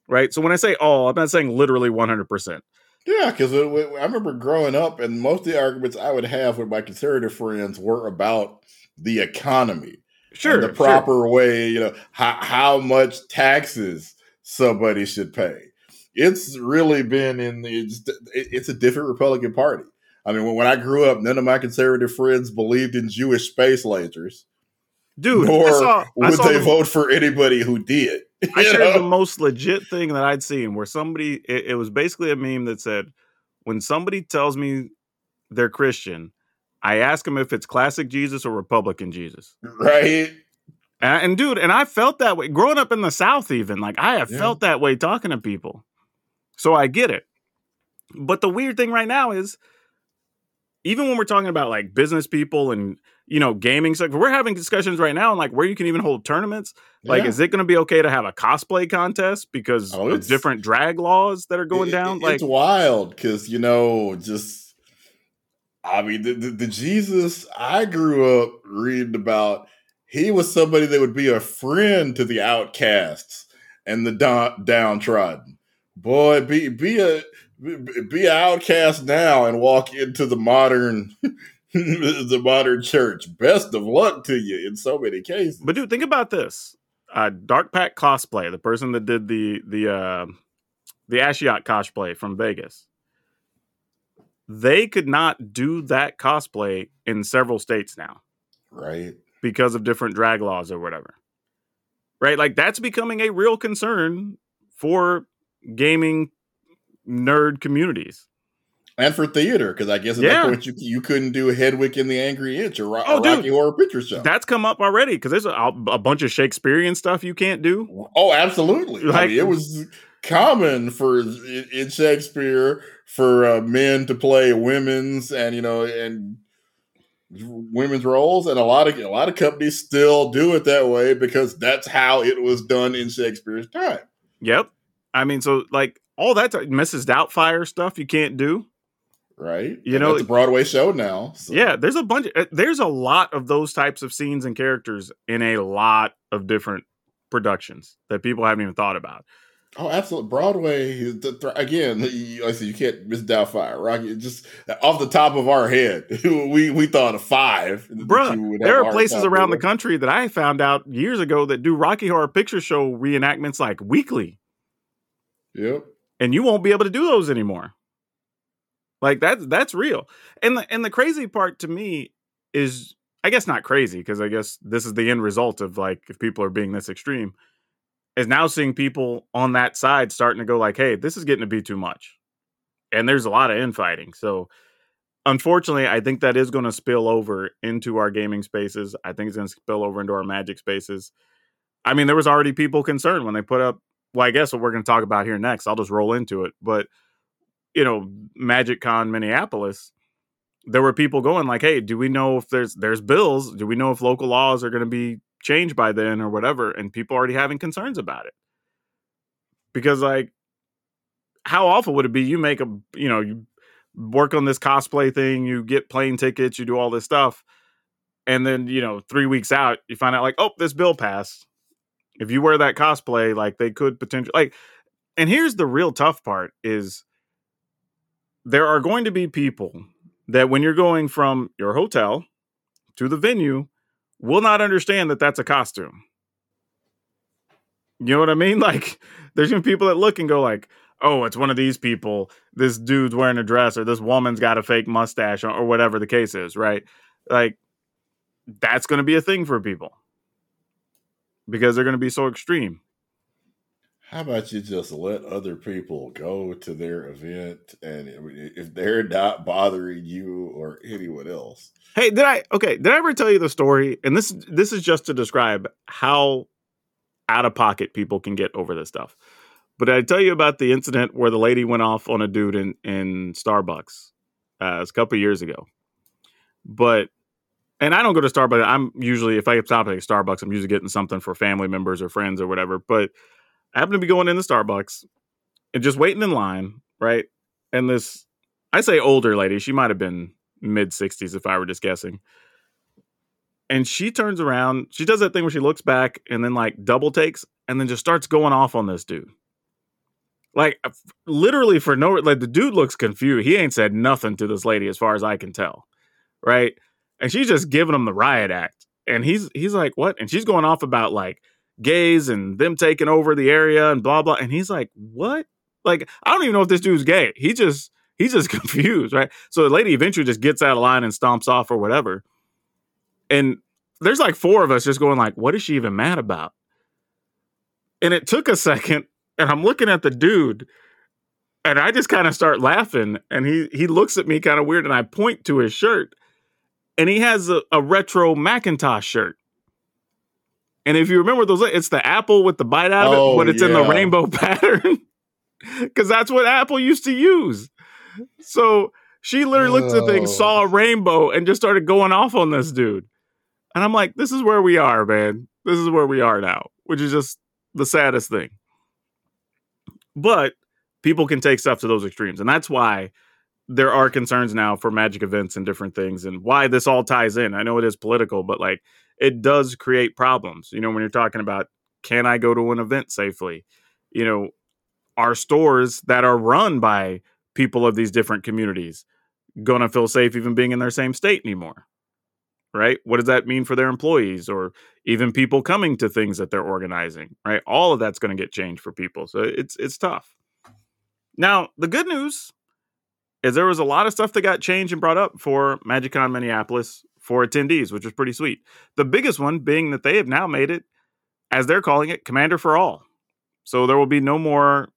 right? So when I say all, I'm not saying literally 100%. Yeah, because I remember growing up, and most of the arguments I would have with my conservative friends were about the economy, Sure. the sure. proper way, you know, how how much taxes somebody should pay. It's really been in the it's, it's a different Republican Party. I mean, when, when I grew up, none of my conservative friends believed in Jewish space lasers, Dude, nor I saw, I would saw they the- vote for anybody who did. I shared the most legit thing that I'd seen where somebody, it, it was basically a meme that said, when somebody tells me they're Christian, I ask them if it's classic Jesus or Republican Jesus. right? And, and dude, and I felt that way growing up in the South, even like I have Yeah. felt that way talking to people. So I get it. But the weird thing right now is, even when we're talking about like business people and you know gaming stuff, we're having discussions right now on like where you can even hold tournaments. Like, Yeah. is it going to be okay to have a cosplay contest because Oh, of it's- different drag laws that are going It- down? it- like, it's wild because you know, just I mean, the, the, the Jesus I grew up reading about, he was somebody that would be a friend to the outcasts and the down, downtrodden. Boy, be be a be an outcast now and walk into the modern the modern church. Best of luck to you in so many cases. but dude, think about this: uh, Dark Pack cosplay, the person that did the the uh, the Ashiok cosplay from Vegas, they could not do that cosplay in several states now right? because of different drag laws or whatever. Right? Like that's becoming a real concern for gaming nerd communities. And for theater, because I guess at Yeah. that point you you couldn't do Hedwig and the Angry Inch or, Ro- Oh, or dude. Horror Picture Show. That's come up already because there's a, a bunch of Shakespearean stuff you can't do. oh, absolutely. I Like- mean, it was common for in in Shakespeare for uh, men to play women's and you know and women's roles, and a lot of a lot of companies still do it that way because that's how it was done in Shakespeare's time. Yep. I mean, so like all that t- Mrs. Doubtfire stuff you can't do. Right? You And know- it's a Broadway show now. so- Yeah, there's a bunch. uh, There's a lot of those types of scenes and characters in a lot of different productions that people haven't even thought about. Oh, absolutely. Broadway again. You, I said you can't miss Doubtfire. Rocky, just off the top of our head, we we thought of five. Bruh, there are places around the country that I found out years ago that do Rocky Horror Picture Show reenactments like weekly, Yep. And you won't be able to do those anymore. Like that's that's real. And the and the crazy part to me is I guess not crazy because I guess this is the end result of like if people are being this extreme is now seeing people on that side starting to go like, hey, this is getting to be too much. And there's a lot of infighting. So unfortunately, I think that is going to spill over into our gaming spaces. I think it's going to spill over into our magic spaces. I mean, there was already people concerned when they put up well, I guess what we're going to talk about here next. I'll just roll into it. But you know, Magic Con Minneapolis, there were people going like, "Hey, do we know if there's there's bills? Do we know if local laws are going to be changed by then or whatever?" And people already having concerns about it because, like, how awful would it be? You make a, you know, you work on this cosplay thing, you get plane tickets, you do all this stuff, and then you know, three weeks out, you find out like, "Oh, this bill passed." If you wear that cosplay, like they could potentially like. And here's the real tough part: is there are going to be people that when you're going from your hotel to the venue will not understand that that's a costume. You know what I mean? Like there's to people that look and go like, "Oh, it's one of these people. This dude's wearing a dress or this woman's got a fake mustache or, or whatever the case is, right?" Like that's going to be a thing for people because they're going to be so extreme. How about you just let other people go to their event, and if they're not bothering you or anyone else, Hey, did I okay, did I ever tell you the story? And this this is just to describe how out of pocket people can get over this stuff. But I tell you about the incident where the lady went off on a dude in in Starbucks uh, a couple years ago. But and I don't go to Starbucks. I'm usually if I stop at Starbucks, I'm usually getting something for family members or friends or whatever. But I happen to be going into Starbucks and just waiting in line, right? And this I say older lady, she might have been mid 60s if I were just guessing. And she turns around, she does that thing where she looks back and then like double takes and then just starts going off on this dude. Like f- literally for no like the dude looks confused. He ain't said nothing to this lady as far as I can tell. Right? And she's just giving him the riot act. And he's he's like, "What?" And she's going off about like gays and them taking over the area and blah blah. And he's like, "What?" Like I don't even know if this dude's gay. He just he's just confused, right? So the lady eventually just gets out of line and stomps off or whatever. And there's like four of us just going like, "What is she even mad about?" And it took a second, and I'm looking at the dude, and I just kind of start laughing, and he he looks at me kind of weird, and I point to his shirt, and he has a, a retro Macintosh shirt. And if you remember those, it's the apple with the bite out of Oh, it, but it's in the rainbow pattern. Because that's what Apple used to use. So she literally looked at the thing, Oh. saw a oh. rainbow, and just started going off on this dude. And I'm like, this is where we are, man. This is where we are now, which is just the saddest thing. But people can take stuff to those extremes. And that's why there are concerns now for magic events and different things and why this all ties in. I know it is political, but like it does create problems. You know, when you're talking about can I go to an event safely? You know, are stores that are run by people of these different communities going to feel safe even being in their same state anymore? Right? What does that mean for their employees or even people coming to things that they're organizing? Right? All of that's going to get changed for people. So it's it's tough. Now, the good news is there was a lot of stuff that got changed and brought up for MagicCon Minneapolis for attendees, which was pretty sweet. The biggest one being that they have now made it, as they're calling it, Commander for All. So there will be no more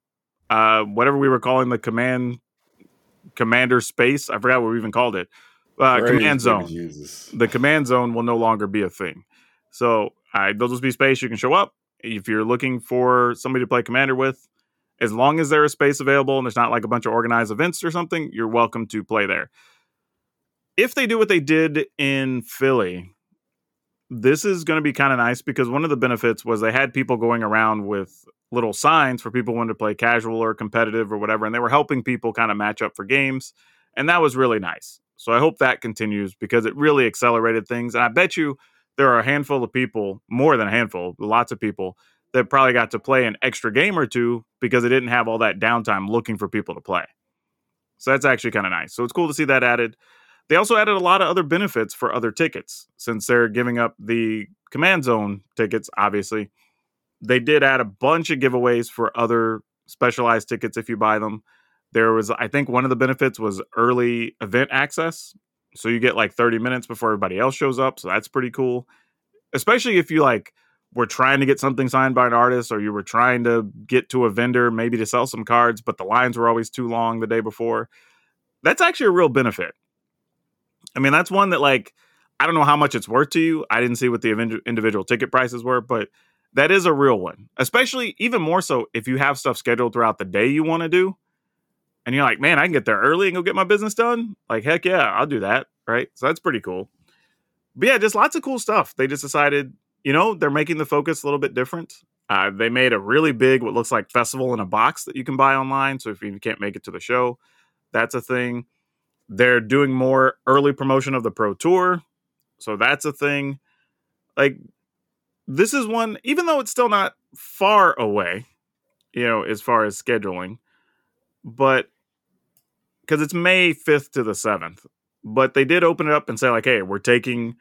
uh, whatever we were calling the command commander space. I forgot what we even called it. Uh, Praise command zone Jesus. the command zone will no longer be a thing. So uh, there'll just be space you can show up if you're looking for somebody to play commander with. As long as there is space available and there's not like a bunch of organized events or something, you're welcome to play there. If they do what they did in Philly, this is going to be kind of nice because one of the benefits was they had people going around with little signs for people wanted to play casual or competitive or whatever, and they were helping people kind of match up for games, and that was really nice. So I hope that continues because it really accelerated things, and I bet you there are a handful of people, more than a handful, lots of people that probably got to play an extra game or two because they didn't have all that downtime looking for people to play. So that's actually kind of nice. So it's cool to see that added. They also added a lot of other benefits for other tickets since they're giving up the command zone tickets, obviously. They did add a bunch of giveaways for other specialized tickets if you buy them. There was, I think, one of the benefits was early event access. So you get like 30 minutes before everybody else shows up. So that's pretty cool. Especially if you like were trying to get something signed by an artist or you were trying to get to a vendor maybe to sell some cards, but the lines were always too long the day before. That's actually a real benefit. I mean, that's one that like I don't know how much it's worth to you. I didn't see what the individual ticket prices were, but that is a real one. Especially even more so if you have stuff scheduled throughout the day you want to do. And you're like, man, I can get there early and go get my business done. Like, heck yeah, I'll do that. Right. So that's pretty cool. But yeah, just lots of cool stuff. They just decided, you know, they're making the focus a little bit different. Uh, they made a really big, what looks like festival in a box that you can buy online. So if you can't make it to the show, that's a thing. They're doing more early promotion of the Pro Tour. So that's a thing. Like, this is one, even though it's still not far away, you know, as far as scheduling, but because it's May 5th to the 7th. But they did open it up and say, like, hey, we're taking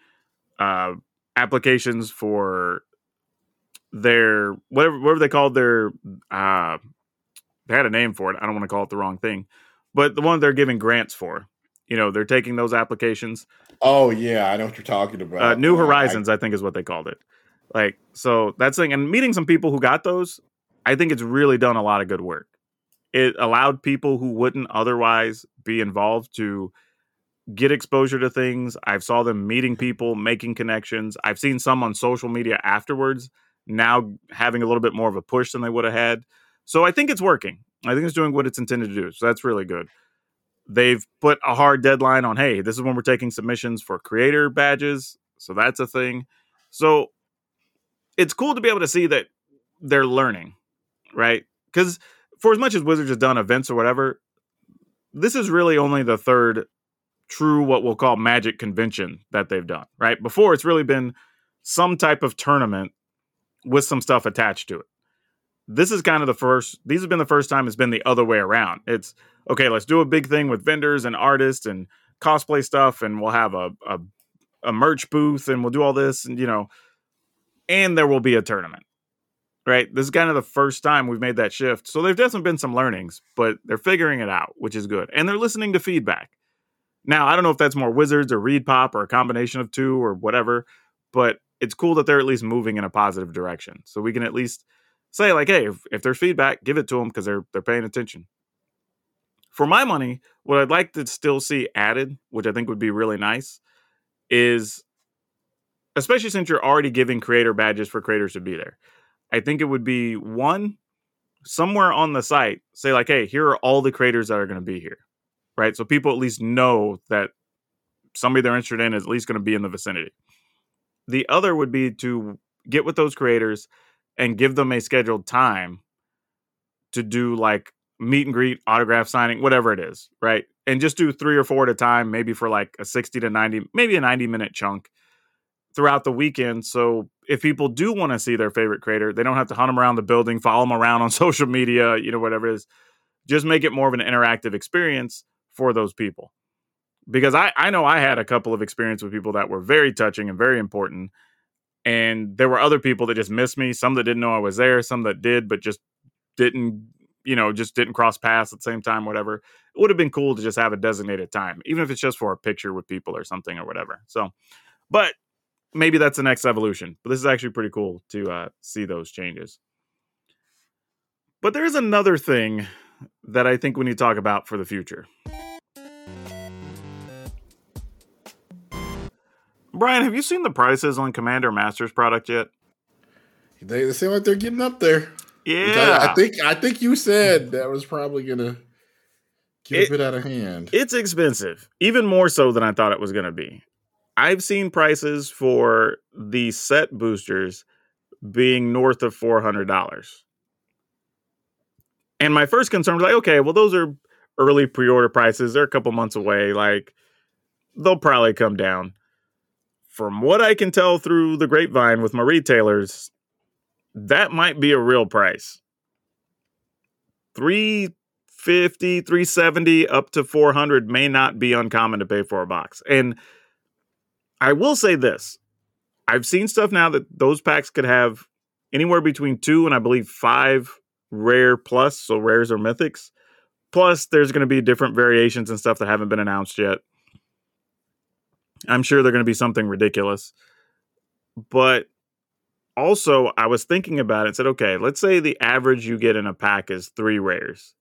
uh, applications for their whatever whatever they called their uh they had a name for it. I don't want to call it the wrong thing. But the one they're giving grants for. You know, they're taking those applications. Oh yeah, I know what you're talking about. Uh, New I- Horizons, I, think, is what they called it. Like, so that's thing. And meeting some people who got those, I think it's really done a lot of good work. It allowed people who wouldn't otherwise be involved to get exposure to things. I've saw them meeting people, making connections. I've seen some on social media afterwards now having a little bit more of a push than they would have had. So I think it's working. I think it's doing what it's intended to do. So that's really good. They've put a hard deadline on, hey, this is when we're taking submissions for creator badges. So that's a thing. So it's cool to be able to see that they're learning, right? Because for as much as Wizards has done events or whatever, this is really only the third true what we'll call magic convention that they've done, right? Before it's really been some type of tournament with some stuff attached to it. this is kind of the first these have been the first time it's been the other way around. It's okay, let's do a big thing with vendors and artists and cosplay stuff and we'll have a a, a merch booth and we'll do all this and you know and there will be a tournament. Right? This is kind of the first time we've made that shift. So there's definitely been some learnings, but they're figuring it out, which is good. And they're listening to feedback. Now, I don't know if that's more Wizards or Reed Pop or a combination of two or whatever, but it's cool that they're at least moving in a positive direction. So we can at least say like, hey, if, if there's feedback, give it to them because they're they're paying attention. For my money, what I'd like to still see added, which I think would be really nice, is especially since you're already giving creator badges for creators to be there. I think it would be one somewhere on the site say like, hey, here are all the creators that are going to be here, right? So people at least know that somebody they're interested in is at least going to be in the vicinity. The other would be to get with those creators and give them a scheduled time to do like meet and greet, autograph signing, whatever it is, right? And just do three or four at a time, maybe for like a 60 to 90, maybe a 90 minute chunk throughout the weekend. So if people do want to see their favorite creator, they don't have to hunt them around the building, follow them around on social media, you know, whatever it is. Just make it more of an interactive experience for those people. Because I, I know I had a couple of experiences with people that were very touching and very important and there were other people that just missed me some that didn't know i was there some that did but just didn't you know just didn't cross paths at the same time whatever. It would have been cool to just have a designated time even if it's just for a picture with people or something or whatever so. But maybe that's the next evolution but this is actually pretty cool to uh, see those changes. But there's another thing that i think we need to talk about for the future Brian, have you seen the prices on Commander Masters product yet? They, they seem like they're getting up there. Yeah, I, I, think I think you said that was probably gonna get it, a bit out of hand. It's expensive, even more so than I thought it was gonna be. I've seen prices for the set boosters being north of four hundred dollars, and my first concern was like, okay, well, those are early pre-order prices. They're a couple months away. Like they'll probably come down from what I can tell through the grapevine with my retailers, that might be a real price. 350, 370 up to 400 may not be uncommon to pay for a box. And I will say this. I've seen stuff now that those packs could have anywhere between 2 and I believe 5 rare plus, so rares or mythics. Plus there's going to be different variations and stuff that haven't been announced yet. I'm sure they're going to be something ridiculous. But also, I was thinking about it and said, okay, let's say the average you get in a pack is three rares.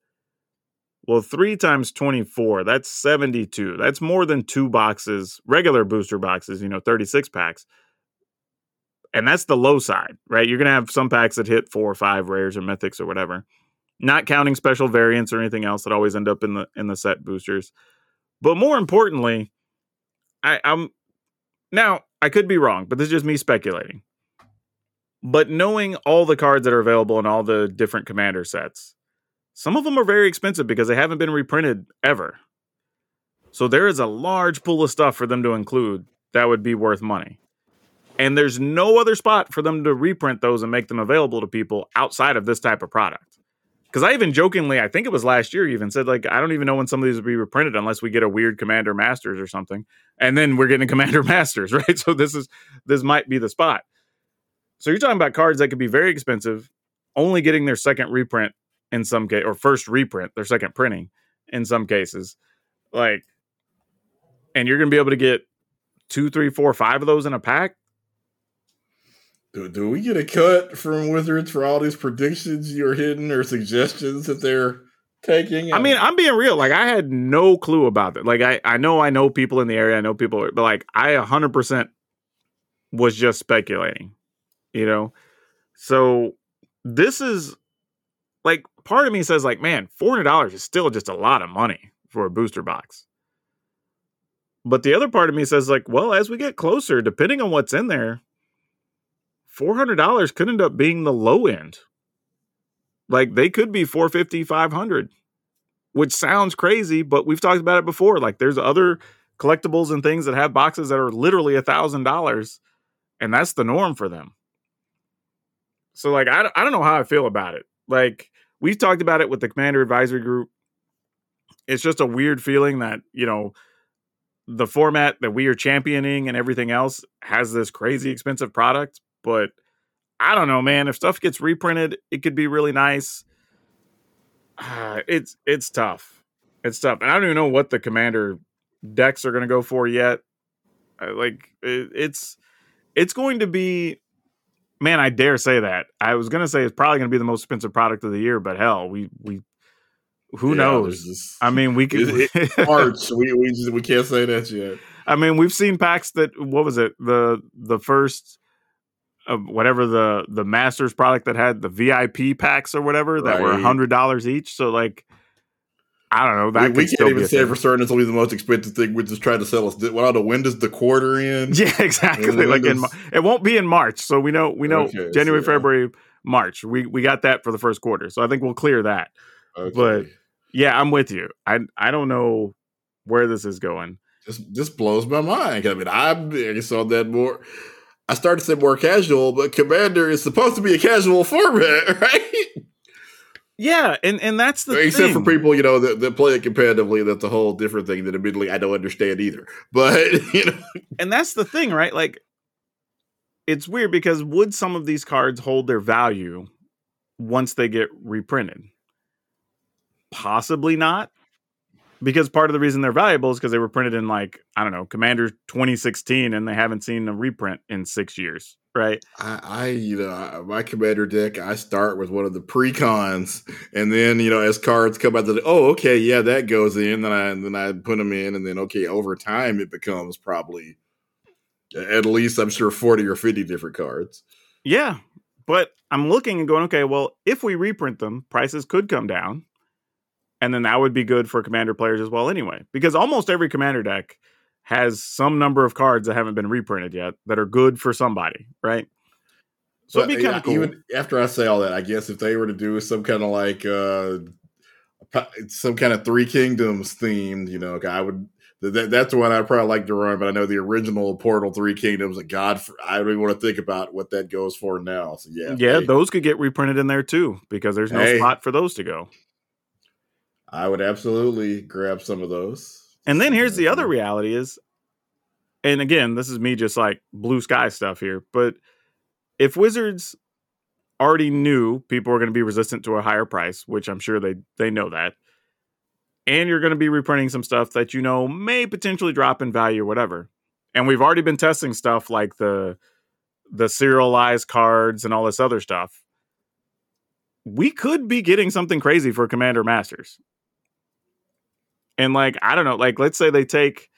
Well, three times 24, that's 72. That's more than two boxes, regular booster boxes, you know, 36 packs. And that's the low side, right? You're going to have some packs that hit four or five rares or mythics or whatever. Not counting special variants or anything else that always end up in the in the set boosters. But more importantly, I, I'm now I could be wrong, but this is just me speculating. But knowing all the cards that are available in all the different commander sets, some of them are very expensive because they haven't been reprinted ever. So there is a large pool of stuff for them to include that would be worth money. And there's no other spot for them to reprint those and make them available to people outside of this type of product because I even jokingly, I think it was last year, even said like, I don't even know when some of these will be reprinted unless we get a weird Commander Masters or something, and then we're getting Commander Masters, right? So this is this might be the spot. So you're talking about cards that could be very expensive, only getting their second reprint in some case, or first reprint, their second printing in some cases, like, and you're gonna be able to get two, three, four, five of those in a pack. Do, do we get a cut from Wizards for all these predictions you're hitting or suggestions that they're taking? I mean, I'm being real. Like, I had no clue about it. Like, I, I know I know people in the area. I know people, but like, I 100% was just speculating, you know? So this is like, part of me says, like, man, $400 is still just a lot of money for a booster box. But the other part of me says, like, well, as we get closer, depending on what's in there, $400 could end up being the low end. Like they could be 450, 500, which sounds crazy, but we've talked about it before. Like there's other collectibles and things that have boxes that are literally a thousand dollars and that's the norm for them. So like, I, I don't know how I feel about it. Like we've talked about it with the Commander Advisory Group. It's just a weird feeling that, you know, the format that we are championing and everything else has this crazy expensive product, but I don't know, man. If stuff gets reprinted, it could be really nice. Uh, it's it's tough. It's tough, and I don't even know what the commander decks are going to go for yet. Like it, it's it's going to be. Man, I dare say that. I was going to say it's probably going to be the most expensive product of the year, but hell, we we who Yeah, knows? this- I mean, we could. March. we we just, we can't say that yet. I mean, we've seen packs that what was it the the first uh, whatever the the Masters product that had the VIP packs or whatever that were a hundred dollars each. So like, I don't know. That We, we can't even say thing. for certain it's only the most expensive thing. We're just trying to sell us. Well, don't when does the quarter end? Yeah, exactly. Like in, does- it won't be in March, so we know we know Okay, so January, yeah. February, March. We we got that for the first quarter, so I think we'll clear that. Okay. But- Yeah, I'm with you. I I don't know where this is going. this this blows my mind. I mean, I, I saw that more. I started to say more casual, but Commander is supposed to be a casual format, right? Yeah, and and that's the Except thing. for people, you know, that, that play it competitively. That's a whole different thing that admittedly I don't understand either. But you know, and that's the thing, right? Like, it's weird because would some of these cards hold their value once they get reprinted? Possibly not. Because part of the reason they're valuable is because they were printed in like, I don't know, Commander 2016 and they haven't seen a reprint in six years, right? I, I you know, I, my Commander deck, I start with one of the precons, and then you know, as cards come out, the oh, okay, yeah, that goes in. Then I then I put them in, and then okay, over time it becomes probably at least I'm sure forty or fifty different cards. Yeah. But I'm looking and going, okay, well, if we reprint them, prices could come down. And then that would be good for commander players as well, anyway. Because almost every commander deck has some number of cards that haven't been reprinted yet that are good for somebody, right? So it'd But, be kind yeah, of cool. Even after I say all that, I guess if they were to do some kind of like uh some kind of Three Kingdoms themed, you know, I would. That, that's the one I'd probably like to run, but I know the original Portal Three Kingdoms. Like God, I don't even want to think about what that goes for now. So yeah, yeah, hey, those could get reprinted in there too, because there's no Hey. spot for those to go. I would absolutely grab some of those. And then here's the other mm-hmm. reality is, and again, this is me just like blue sky stuff here, but if Wizards already knew people were going to be resistant to a higher price, which I'm sure they they know that, and you're going to be reprinting some stuff that you know may potentially drop in value or whatever, and we've already been testing stuff like the the serialized cards and all this other stuff, we could be getting something crazy for Commander Masters. And like, I don't know, like let's say they take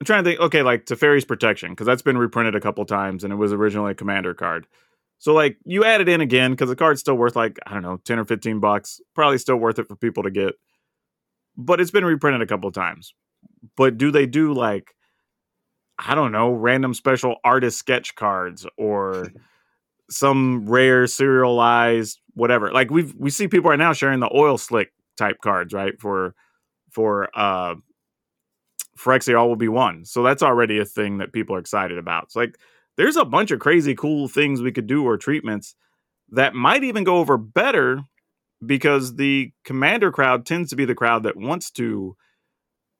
I'm trying to think, okay, like Teferi's protection, because that's been reprinted a couple times and it was originally a commander card. So like you add it in again because the card's still worth like, I don't know, 10 or 15 bucks. Probably still worth it for people to get. But it's been reprinted a couple times. But do they do like I don't know, random special artist sketch cards or some rare serialized whatever. Like we've we see people right now sharing the oil slick type cards, right? For for uh for Phyrexia all will be one. So that's already a thing that people are excited about. It's like there's a bunch of crazy cool things we could do or treatments that might even go over better because the commander crowd tends to be the crowd that wants to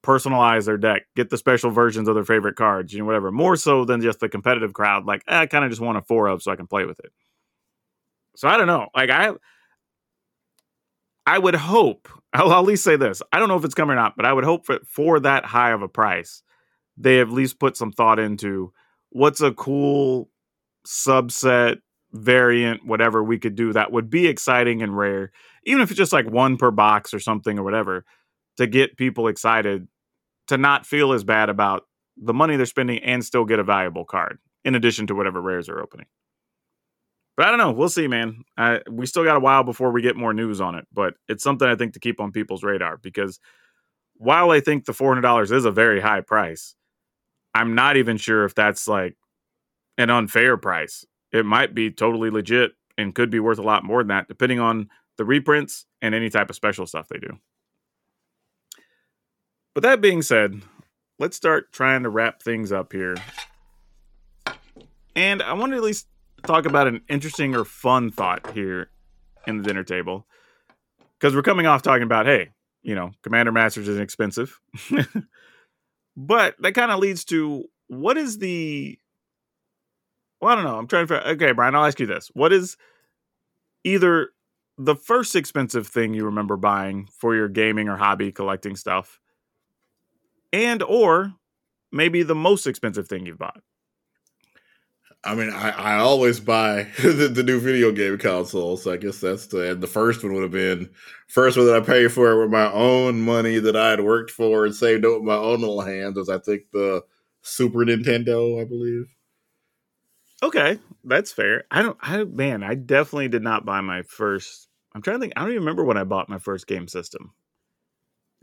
personalize their deck, get the special versions of their favorite cards, you know, whatever, more so than just the competitive crowd. Like, eh, I kind of just want a four of so I can play with it. So I don't know. Like, I, I would hope, I'll at least say this. I don't know if it's coming or not, but I would hope for, for that high of a price, they at least put some thought into what's a cool subset variant, whatever we could do that would be exciting and rare, even if it's just like one per box or something or whatever, to get people excited to not feel as bad about the money they're spending and still get a valuable card in addition to whatever rares are opening. But I don't know. We'll see, man. I, we still got a while before we get more news on it, but it's something I think to keep on people's radar because while I think the $400 is a very high price, I'm not even sure if that's like an unfair price. It might be totally legit and could be worth a lot more than that, depending on the reprints and any type of special stuff they do. But that being said, let's start trying to wrap things up here. And I want to at least talk about an interesting or fun thought here in the dinner table because we're coming off talking about hey, you know, Commander Masters is expensive, but that kind of leads to what is the well, I don't know. I'm trying to. Okay, Brian, I'll ask you this: What is either the first expensive thing you remember buying for your gaming or hobby collecting stuff, and or maybe the most expensive thing you've bought? I mean, I, I always buy the, the new video game console, so I guess that's the and the first one would have been first one that I paid for with my own money that I had worked for and saved up with my own little hands was I think the Super Nintendo, I believe. Okay, that's fair. I don't. I man, I definitely did not buy my first. I'm trying to think. I don't even remember when I bought my first game system.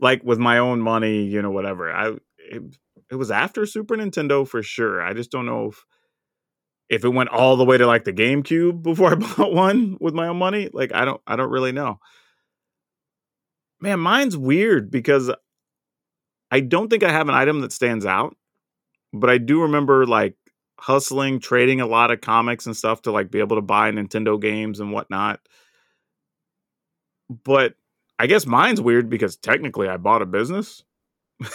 Like with my own money, you know, whatever. I it, it was after Super Nintendo for sure. I just don't know if if it went all the way to like the GameCube before I bought one with my own money. Like I don't. I don't really know. Man, mine's weird because I don't think I have an item that stands out, but I do remember like hustling, trading a lot of comics and stuff to like be able to buy Nintendo games and whatnot. But I guess mine's weird because technically I bought a business.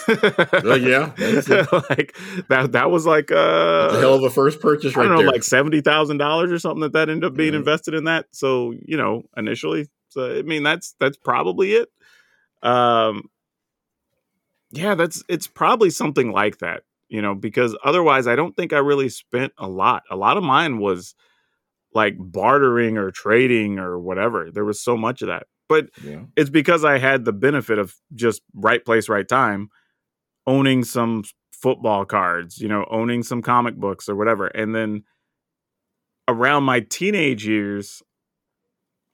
Uh, yeah, like that. That was like uh, a hell of a first purchase, I right don't know, there. like seventy thousand dollars or something that that ended up being Yeah. invested in that. So you know, initially, so I mean, that's that's probably it. Um, yeah, that's it's probably something like that, you know, because otherwise, I don't think I really spent a lot. A lot of mine was like bartering or trading or whatever. There was so much of that, but yeah. it's because I had the benefit of just right place, right time, owning some football cards, you know, owning some comic books or whatever. And then around my teenage years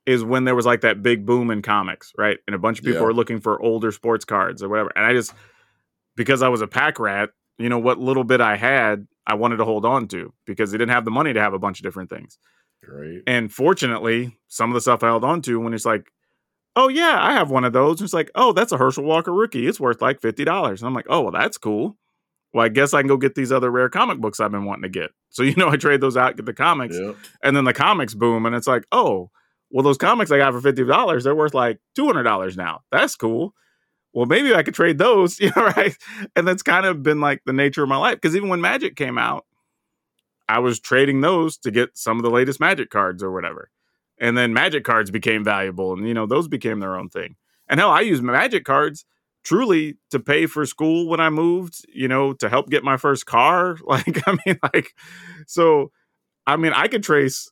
is when there was like that big boom in comics, right? And a bunch of people Yeah. were looking for older sports cards or whatever. And I just, because I was a pack rat, you know, what little bit I had, I wanted to hold on to because they didn't have the money to have a bunch of different things. Right. And fortunately, some of the stuff I held on to when it's like, oh yeah, I have one of those. And It's like, oh, that's a Herschel Walker rookie. It's worth like fifty dollars. And I'm like, oh well, that's cool. Well, I guess I can go get these other rare comic books I've been wanting to get. So you know, I trade those out, get the comics, Yep. and then the comics boom, and it's like, oh, well, those comics I got for fifty dollars, they're worth like two hundred dollars now. That's cool. Well, maybe I could trade those, you know, right? And that's kind of been like the nature of my life. Because even when Magic came out, I was trading those to get some of the latest Magic cards or whatever. And then Magic cards became valuable, and you know, those became their own thing. And hell, I use Magic cards truly to pay for school when I moved, you know, to help get my first car. Like, I mean, like, so I mean, I could trace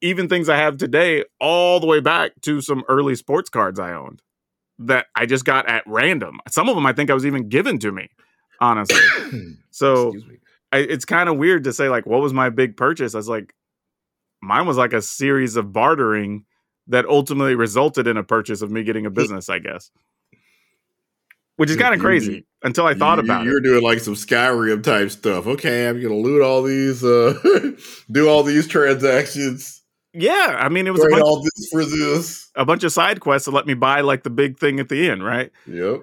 even things I have today all the way back to some early sports cards I owned that I just got at random. Some of them I think I was even given to me, honestly. So me. I, it's kind of weird to say like, what was my big purchase? I was like, mine was like a series of bartering that ultimately resulted in a purchase of me getting a business, I guess. Which is kind of crazy until I thought You- about You're it. doing like some Skyrim type stuff. Okay, I'm gonna loot all these, uh do all these transactions, Yeah, I mean, it was a bunch, all this for this. a bunch of side quests to let me buy like the big thing at the end, right? Yep.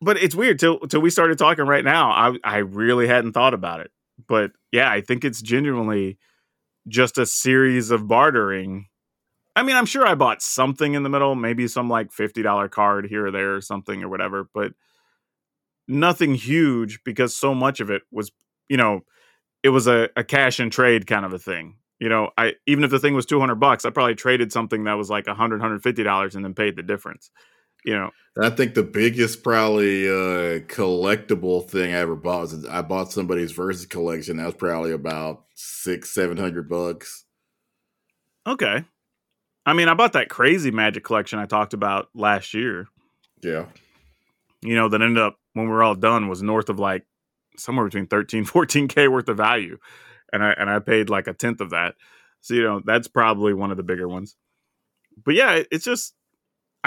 but it's weird till till we started talking right now. I I really hadn't thought about it, but yeah, I think it's genuinely just a series of bartering. I mean, I'm sure I bought something in the middle, maybe some like fifty dollar card here or there or something or whatever, but nothing huge because so much of it was, you know, it was a, a cash and trade kind of a thing. You know, I even if the thing was 200 bucks, I probably traded something that was like 100 150 dollars and then paid the difference. You know, I think the biggest probably uh collectible thing I ever bought was I bought somebody's versus collection. That was probably about six, seven hundred bucks. Okay. I mean, I bought that crazy magic collection I talked about last year, Yeah. you know, that ended up when we were all done was north of like somewhere between 13, 14K worth of value. And I and I paid like a tenth of that. So, you know, that's probably one of the bigger ones. But yeah, it's just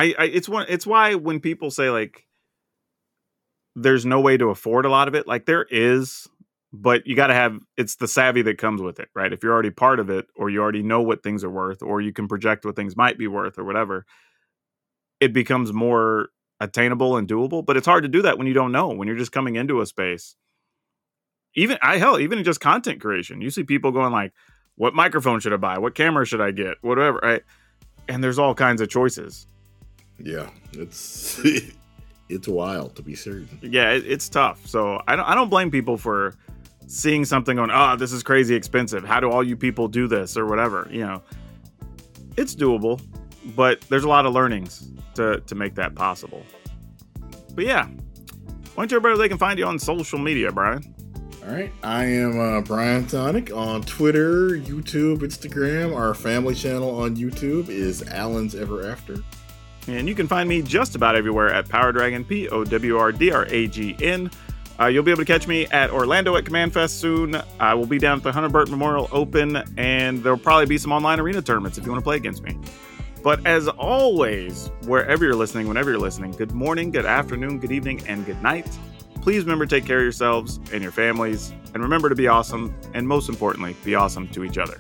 I, I it's one it's why when people say like there's no way to afford a lot of it, like there is, but you got to have it's the savvy that comes with it, right? If you're already part of it or you already know what things are worth or you can project what things might be worth or whatever, it becomes more attainable and doable, but it's hard to do that when you don't know, when you're just coming into a space. Even I hell, even in just content creation, you see people going like, "What microphone should I buy? What camera should I get? Whatever." Right? and there's all kinds of choices. Yeah, it's it's wild to be certain. Yeah, it, it's tough. So I don't I don't blame people for seeing something going, oh, this is crazy expensive. How do all you people do this or whatever? You know, it's doable, but there's a lot of learnings to to make that possible. But yeah, why don't you everybody they can find you on social media, Brian? All right, I am uh, Brian Tonic on Twitter, YouTube, Instagram. Our family channel on YouTube is Alan's Ever After. And you can find me just about everywhere at Power Dragon, P O W R D R A G N. Uh, you'll be able to catch me at Orlando at Command Fest soon. I will be down at the Hunter Burton Memorial Open, and there'll probably be some online arena tournaments if you want to play against me. But as always, wherever you're listening, whenever you're listening, good morning, good afternoon, good evening, and good night. Please remember to take care of yourselves and your families, and remember to be awesome, and most importantly, be awesome to each other.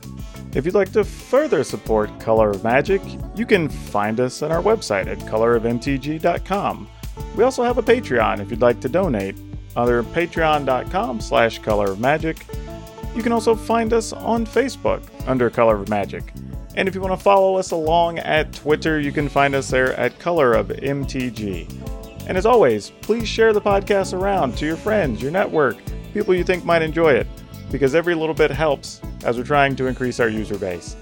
If you'd like to further support Color of Magic, you can find us on our website at colorofmtg.com. We also have a Patreon if you'd like to donate, either patreon.com slash color of magic. You can also find us on Facebook under Color of Magic. And if you want to follow us along at Twitter, you can find us there at Color of MTG. And as always, please share the podcast around to your friends, your network, people you think might enjoy it, because every little bit helps as we're trying to increase our user base.